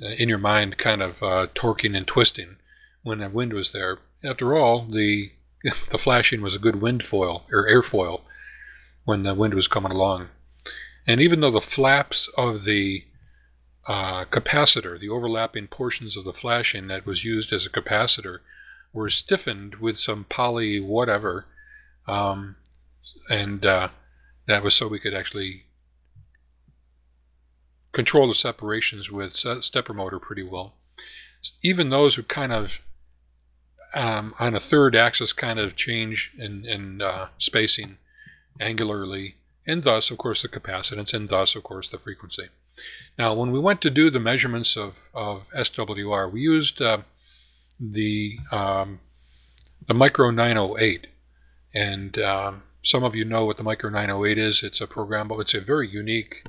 in your mind, kind of uh, torquing and twisting when the wind was there. After all, the [LAUGHS] the flashing was a good wind foil or airfoil when the wind was coming along. And even though the flaps of the uh, capacitor, the overlapping portions of the flashing that was used as a capacitor, were stiffened with some poly whatever, um, and uh, that was so we could actually control the separations with stepper motor pretty well. Even those would kind of um, on a third axis kind of change in, in uh, spacing angularly, and thus, of course, the capacitance, and thus, of course, the frequency. Now, when we went to do the measurements of, of SWR, we used uh, the um, the Micro 908, and um, some of you know what the Micro 908 is. It's a programmable. It's a very unique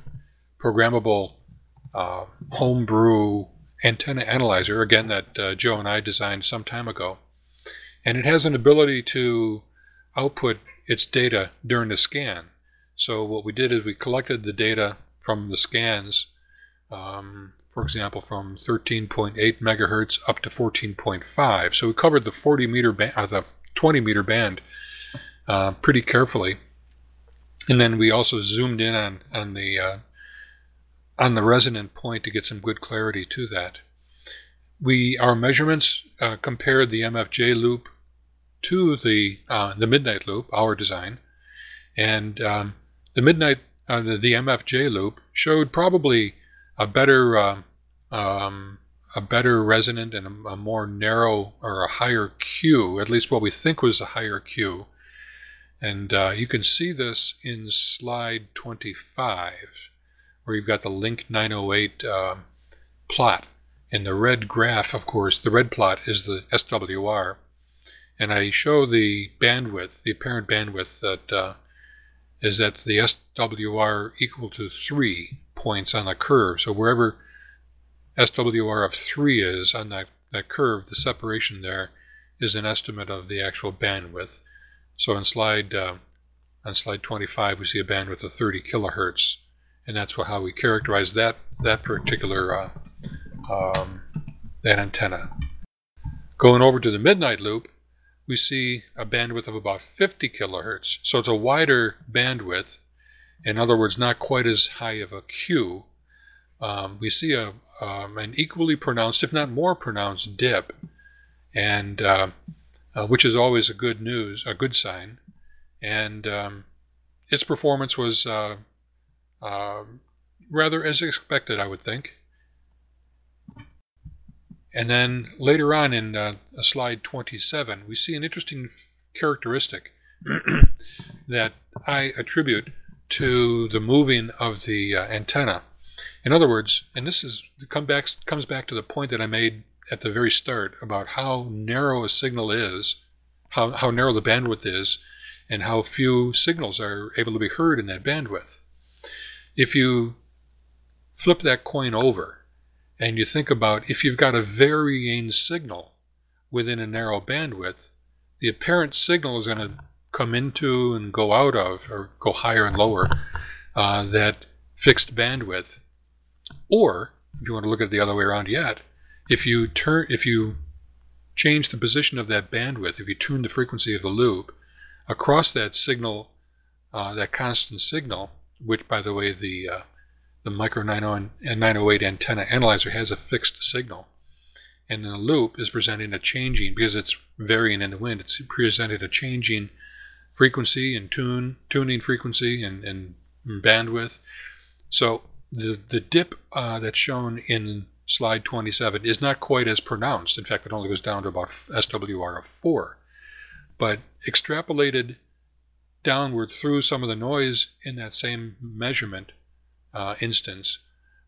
programmable uh, homebrew antenna analyzer. Again, that uh, Joe and I designed some time ago, and it has an ability to output its data during the scan. So what we did is we collected the data from the scans um, for example, from 13.8 megahertz up to 14.5. So we covered the 40 meter band, uh, the 20 meter band, uh, pretty carefully, and then we also zoomed in on on the uh, on the resonant point to get some good clarity to that. we our measurements uh, compared the MFJ loop to the uh, the midnight loop, our design, and um, the midnight uh, the, the, MFJ loop showed probably a better um, um, a better resonant and a, a, more narrow or a higher Q, at least what we think was a higher Q. And uh, you can see this in slide 25, where you've got the Link 908 uh, plot. And the red graph, of course, the red plot is the SWR. And I show the bandwidth, the apparent bandwidth that uh, is at the SWR equal to 3 points on the curve. So wherever SWR of 3 is on that, that curve, the separation there is an estimate of the actual bandwidth. So on slide uh, on slide 25, we see a bandwidth of 30 kilohertz, and that's how we characterize that that particular uh, um, that antenna. Going over to the midnight loop, we see a bandwidth of about 50 kilohertz. So it's a wider bandwidth. In other words, not quite as high of a Q. Um, we see a, um, an equally pronounced, if not more pronounced, dip, and uh, uh, which is always a good news, a good sign. And um, its performance was uh, um, rather as expected, I would think. And then later on in uh, slide 27, we see an interesting characteristic [CLEARS THROAT] that I attribute to the moving of the uh, antenna. In other words, and this is come back, comes back to the point that I made at the very start about how narrow a signal is, how, how narrow the bandwidth is, and how few signals are able to be heard in that bandwidth. If you flip that coin over and you think about if you've got a varying signal within a narrow bandwidth, the apparent signal is going to come into and go out of, or go higher and lower, uh, that fixed bandwidth. Or, if you want to look at it the other way around yet, if you turn, if you change the position of that bandwidth, if you tune the frequency of the loop across that signal, uh, that constant signal, which, by the way, the uh, the micro 908 antenna analyzer has a fixed signal. And then the loop is presenting a changing, because it's varying in the wind, it's presented a changing frequency and tune, tuning frequency and, and bandwidth. So the, the dip uh, that's shown in slide 27 is not quite as pronounced. In fact, it only goes down to about SWR of 4. But extrapolated downward through some of the noise in that same measurement, uh, instance,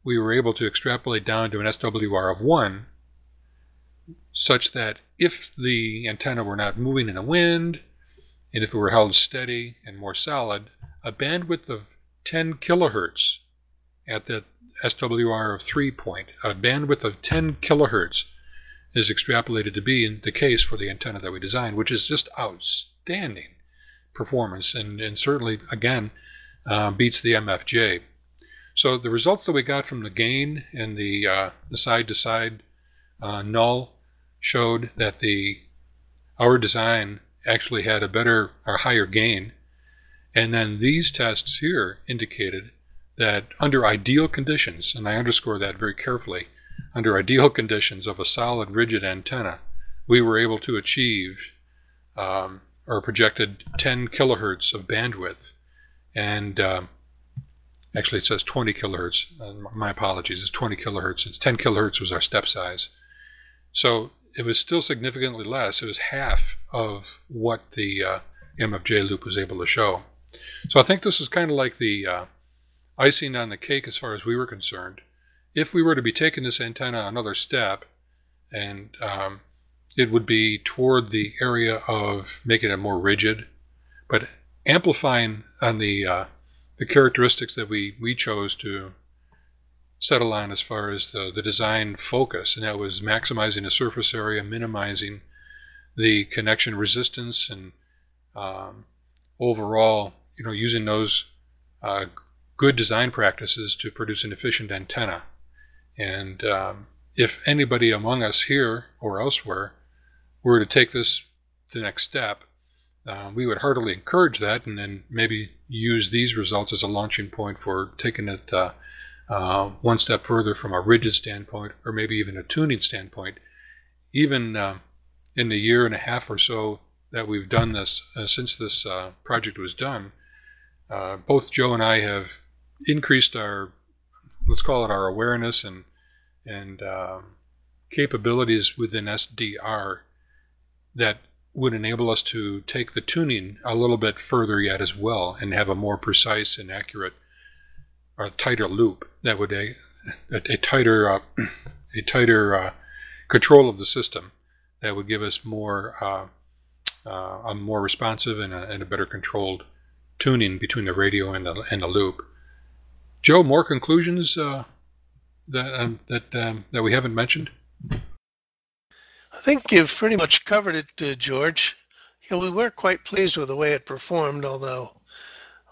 we were able to extrapolate down to an SWR of 1 such that if the antenna were not moving in the wind, and if it were held steady and more solid, a bandwidth of 10 kilohertz at the SWR of 3 point, a bandwidth of 10 kilohertz is extrapolated to be the case for the antenna that we designed, which is just outstanding performance and, and certainly, again, uh, beats the MFJ. So the results that we got from the gain and the uh, the side-to-side uh, null showed that the our design actually had a better or higher gain, and then these tests here indicated that under ideal conditions, and I underscore that very carefully, under ideal conditions of a solid rigid antenna, we were able to achieve um, or projected 10 kilohertz of bandwidth, and um, Actually, it says 20 kilohertz. My apologies. It's 20 kilohertz. It's 10 kilohertz was our step size. So it was still significantly less. It was half of what the uh, MFJ loop was able to show. So I think this is kind of like the uh, icing on the cake as far as we were concerned. If we were to be taking this antenna another step, and um, it would be toward the area of making it more rigid, but amplifying on the uh, the characteristics that we, we chose to settle on as far as the, the design focus, and that was maximizing the surface area, minimizing the connection resistance, and um, overall, you know, using those uh, good design practices to produce an efficient antenna. And um, if anybody among us here or elsewhere were to take this the next step, uh, we would heartily encourage that and then maybe use these results as a launching point for taking it uh, uh, one step further from a rigid standpoint, or maybe even a tuning standpoint. Even uh, in the year and a half or so that we've done this, uh, since this uh, project was done, uh, both Joe and I have increased our, let's call it our awareness and and um, capabilities within SDR that would enable us to take the tuning a little bit further yet as well and have a more precise and accurate or tighter loop that would a, a, a tighter uh, [CLEARS THROAT] a tighter uh, control of the system that would give us more uh, uh, a more responsive and a, and a, better controlled tuning between the radio and the, and the loop. Joe, more conclusions uh, that um, that um, that we haven't mentioned? I think you've pretty much covered it, uh, George. You know, we were quite pleased with the way it performed, although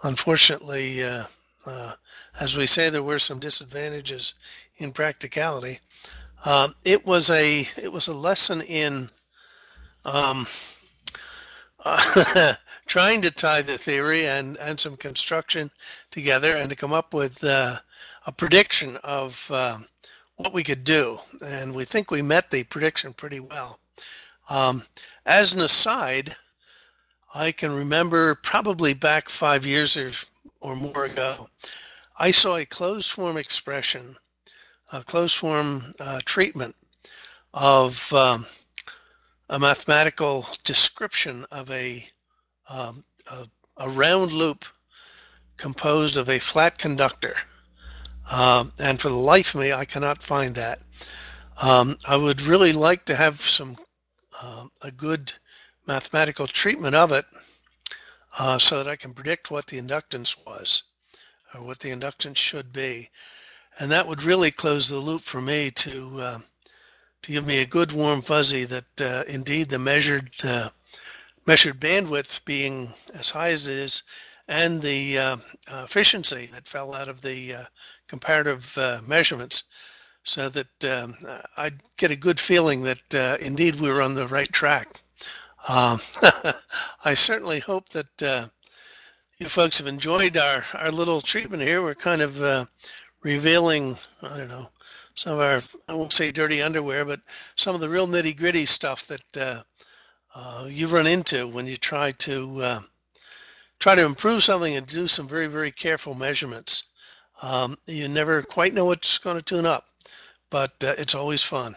unfortunately, uh, uh, as we say, there were some disadvantages in practicality. Um, it was a it was a lesson in um, [LAUGHS] trying to tie the theory and and some construction together and to come up with uh, a prediction of um, what we could do, and we think we met the prediction pretty well. Um, as an aside, I can remember probably back five years or, or more ago, I saw a closed form expression, a closed form uh, treatment of um, a mathematical description of a, um, a, a round loop composed of a flat conductor um, and for the life of me, I cannot find that. Um, I would really like to have some uh, a good mathematical treatment of it uh, so that I can predict what the inductance was or what the inductance should be. And that would really close the loop for me to uh, to give me a good warm fuzzy that uh, indeed the measured uh, measured bandwidth being as high as it is and the uh, efficiency that fell out of the comparative uh, measurements so that um, I'd get a good feeling that uh, indeed we were on the right track. Um, [LAUGHS] I certainly hope that uh, you folks have enjoyed our, our little treatment here. We're kind of uh, revealing, I don't know, some of our, I won't say dirty underwear, but some of the real nitty gritty stuff that you run into when you try to try to improve something and do some very, very careful measurements. Um, you never quite know what's going to tune up, but uh, it's always fun.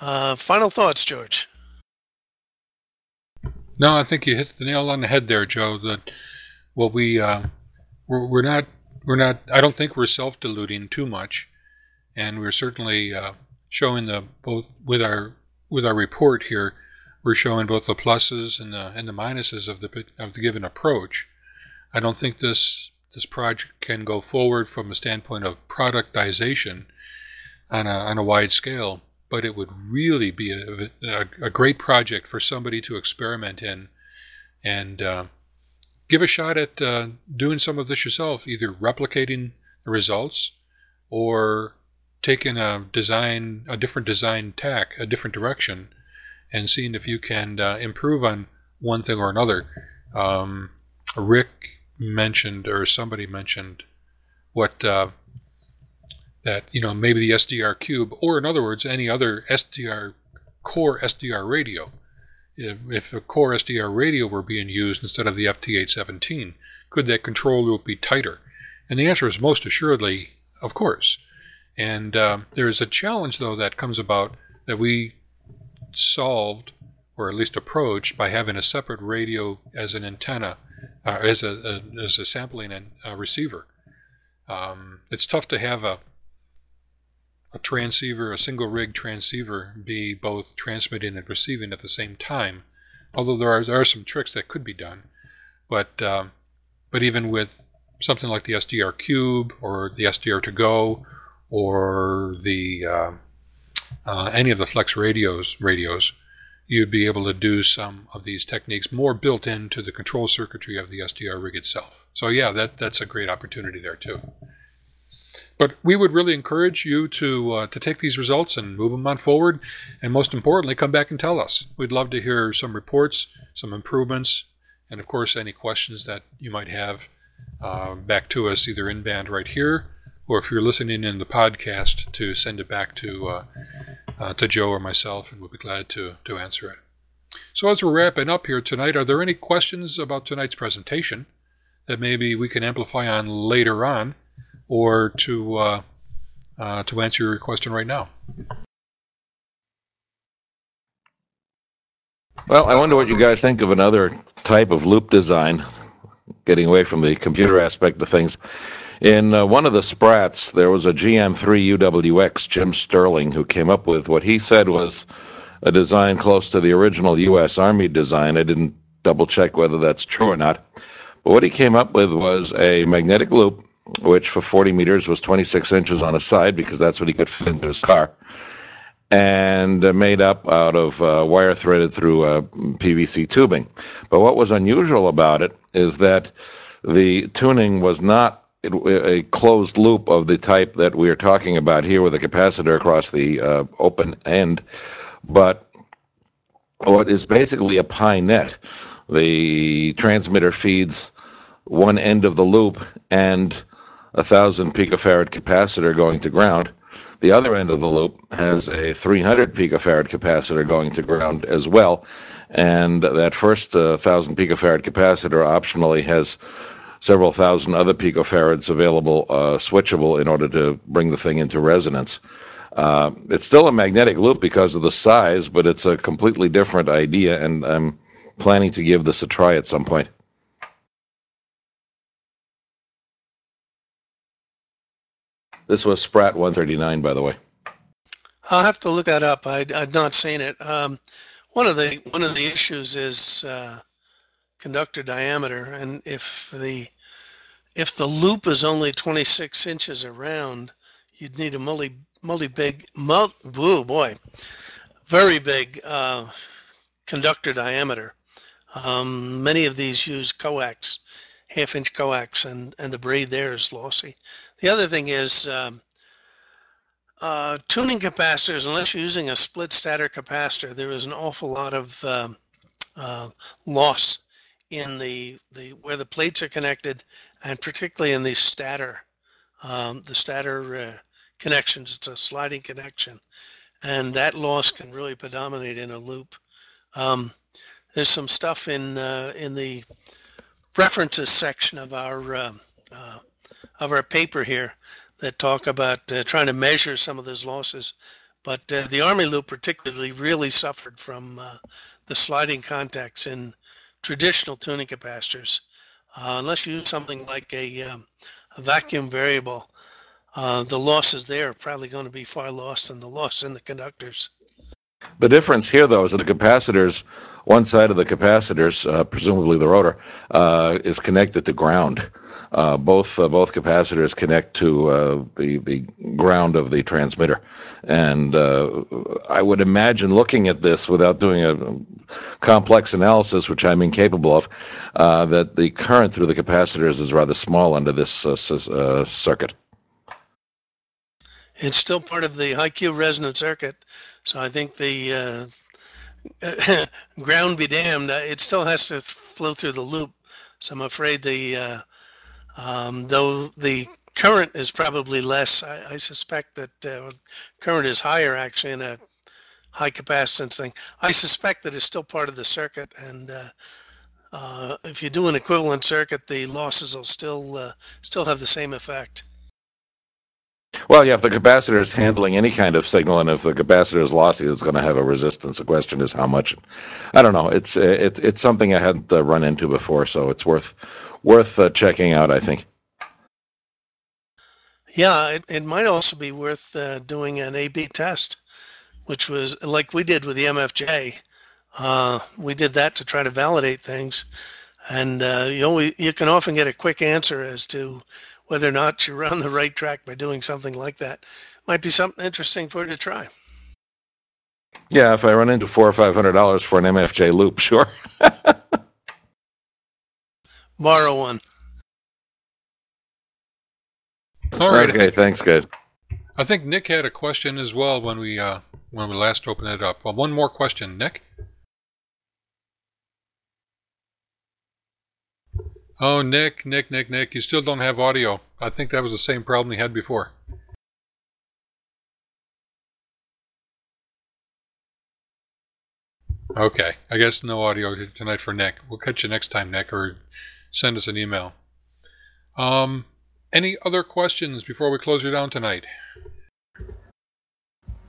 Uh, final thoughts, George? No, I think you hit the nail on the head there, Joe. That well, we uh, we're, we're not we're not. I don't think we're self deluding too much, and we're certainly uh, showing the both with our with our report here we're showing both the pluses and the and the minuses of the of the given approach. I don't think this this project can go forward from a standpoint of productization on a, on a wide scale, but it would really be a, a, a great project for somebody to experiment in and uh, give a shot at uh, doing some of this yourself, either replicating the results or taking a design, a different design tack, a different direction and seeing if you can uh, improve on one thing or another. Um, Rick mentioned, or somebody mentioned, what uh, that you know maybe the SDR cube, or in other words, any other SDR core SDR radio. If, if a core SDR radio were being used instead of the FT817, could that control loop be tighter? And the answer is most assuredly, of course. And uh, there is a challenge, though, that comes about that we solved, or at least approached, by having a separate radio as an antenna, uh, as a, a, as a sampling and a receiver. Um, it's tough to have a a transceiver, a single rig transceiver, be both transmitting and receiving at the same time. Although there are, there are some tricks that could be done, but uh, but even with something like the SDR Cube or the SDR to go or the uh, uh, any of the Flex radios, radios, you'd be able to do some of these techniques more built into the control circuitry of the SDR rig itself. So yeah, that that's a great opportunity there too. But we would really encourage you to uh, to take these results and move them on forward, and most importantly, come back and tell us. We'd love to hear some reports, some improvements, and of course, any questions that you might have uh, back to us either in band right here or if you're listening in the podcast, to send it back to uh, uh, to Joe or myself, and we'll be glad to to answer it. So as we're wrapping up here tonight, are there any questions about tonight's presentation that maybe we can amplify on later on, or to uh, uh, to answer your question right now? Well, I wonder what you guys think of another type of loop design, getting away from the computer aspect of things. In uh, one of the Sprats, there was a GM3 UWX, Jim Sterling, who came up with what he said was a design close to the original U.S. Army design. I didn't double check whether that's true or not. But what he came up with was a magnetic loop, which for 40 meters was 26 inches on a side because that's what he could fit into his car and uh, made up out of uh, wire threaded through uh, PVC tubing. But what was unusual about it is that the tuning was not a closed loop of the type that we are talking about here with a capacitor across the uh, open end, but what is basically a pi net. The transmitter feeds one end of the loop and a thousand picofarad capacitor going to ground the other end of the loop has a 300 picofarad capacitor going to ground as well. And that first uh, 1,000 picofarad capacitor optionally has several thousand other picofarads available, uh, switchable, in order to bring the thing into resonance. Uh, it's still a magnetic loop because of the size, but it's a completely different idea, and I'm planning to give this a try at some point. This was Sprat 139, by the way. I'll have to look that up. I, I'd not seen it. Um, one of the one of the issues is uh, conductor diameter, and if the if the loop is only 26 inches around, you'd need a multi multi big, multi, whoa boy, very big uh, conductor diameter. Um, many of these use coax, half inch coax, and and the braid there is lossy. The other thing is um, uh, tuning capacitors, unless you're using a split stator capacitor, there is an awful lot of um, uh, loss in the, the where the plates are connected, and particularly in the stator, um, the stator uh, connections. It's a sliding connection, and that loss can really predominate in a loop. Um, there's some stuff in uh, in the references section of our uh, uh, of our paper here that talk about uh, trying to measure some of those losses. But uh, the Army loop particularly really suffered from the sliding contacts in traditional tuning capacitors. Uh, unless you use something like a, um, a vacuum variable, uh, the losses there are probably going to be far less than the loss in the conductors. The difference here, though, is that the capacitors, one side of the capacitors, uh, presumably the rotor, is connected to ground. Uh, both uh, both capacitors connect to uh, the the ground of the transmitter, and uh, I would imagine looking at this without doing a complex analysis, which I'm incapable of, uh, that the current through the capacitors is rather small under this uh, circuit. It's still part of the high Q resonant circuit, so I think the [LAUGHS] ground be damned, it still has to flow through the loop. So I'm afraid the um, though the current is probably less, I, I suspect that uh, current is higher actually in a high capacitance thing. I suspect that it's still part of the circuit, and uh, uh, if you do an equivalent circuit, the losses will still uh, still have the same effect. Well, yeah, if the capacitor is handling any kind of signal, and if the capacitor is lossy, it's going to have a resistance. The question is how much. I don't know. It's it's it's something I hadn't uh, run into before, so it's worth worth uh, checking out, I think. Yeah, it, it might also be worth uh, doing an A/B test, which was like we did with the MFJ. Uh, we did that to try to validate things, and uh, you know you can often get a quick answer as to whether or not you're on the right track by doing something like that. Might be something interesting for you to try. Yeah, if I run into four or five hundred dollars for an MFJ loop, [LAUGHS] sure. borrow one. All right. Okay, think, thanks, guys. I think Nick had a question as well when we uh, when we last opened it up. Well, one more question, Nick. Oh, Nick, Nick, Nick, Nick, you still don't have audio. I think that was the same problem you had before. Okay, I guess no audio tonight for Nick. We'll catch you next time, Nick, or send us an email. Um, any other questions before we close you down tonight?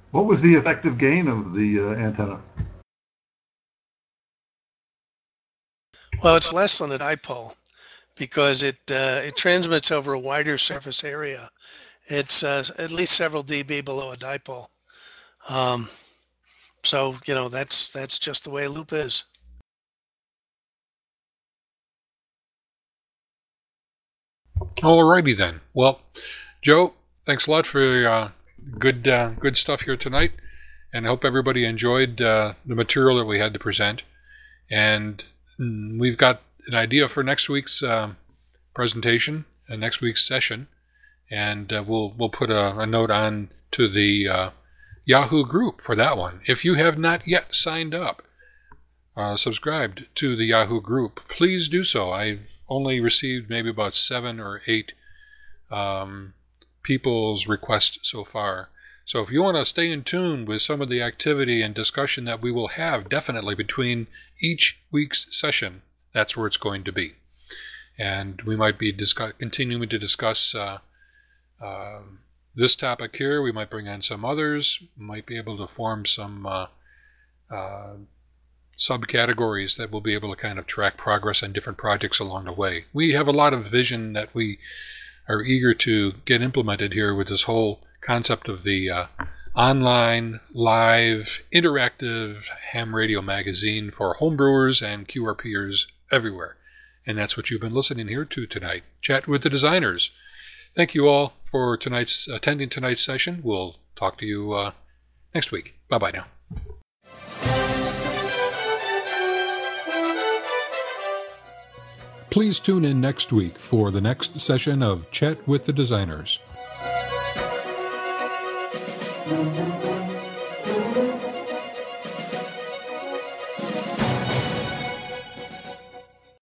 What was the effective gain of the uh, antenna? Well, it's less than a dipole because it uh, it transmits over a wider surface area. It's uh, at least several dB below a dipole. Um, so you know that's that's just the way a loop is. Alrighty then. Well, Joe, thanks a lot for uh, good uh, good stuff here tonight, and I hope everybody enjoyed uh, the material that we had to present. And mm, we've got an idea for next week's um, presentation and next week's session, and uh, we'll we'll put a, a, note on to the uh, Yahoo group for that one. If you have not yet signed up, uh, subscribed to the Yahoo group, please do so. I've only received maybe about seven or eight um, people's requests so far. So if you want to stay in tune with some of the activity and discussion that we will have definitely between each week's session, that's where it's going to be. And we might be discuss- continuing to discuss uh, uh, this topic here. We might bring on some others. We might be able to form some uh, uh subcategories that we'll be able to kind of track progress on different projects along the way. We have a lot of vision that we are eager to get implemented here with this whole concept of the uh, online, live, interactive ham radio magazine for homebrewers and QRPers everywhere. And that's what you've been listening here to tonight. Chat with the designers. Thank you all for tonight's attending tonight's session. We'll talk to you uh, next week. Bye bye now. Please tune in next week for the next session of Chat with the Designers.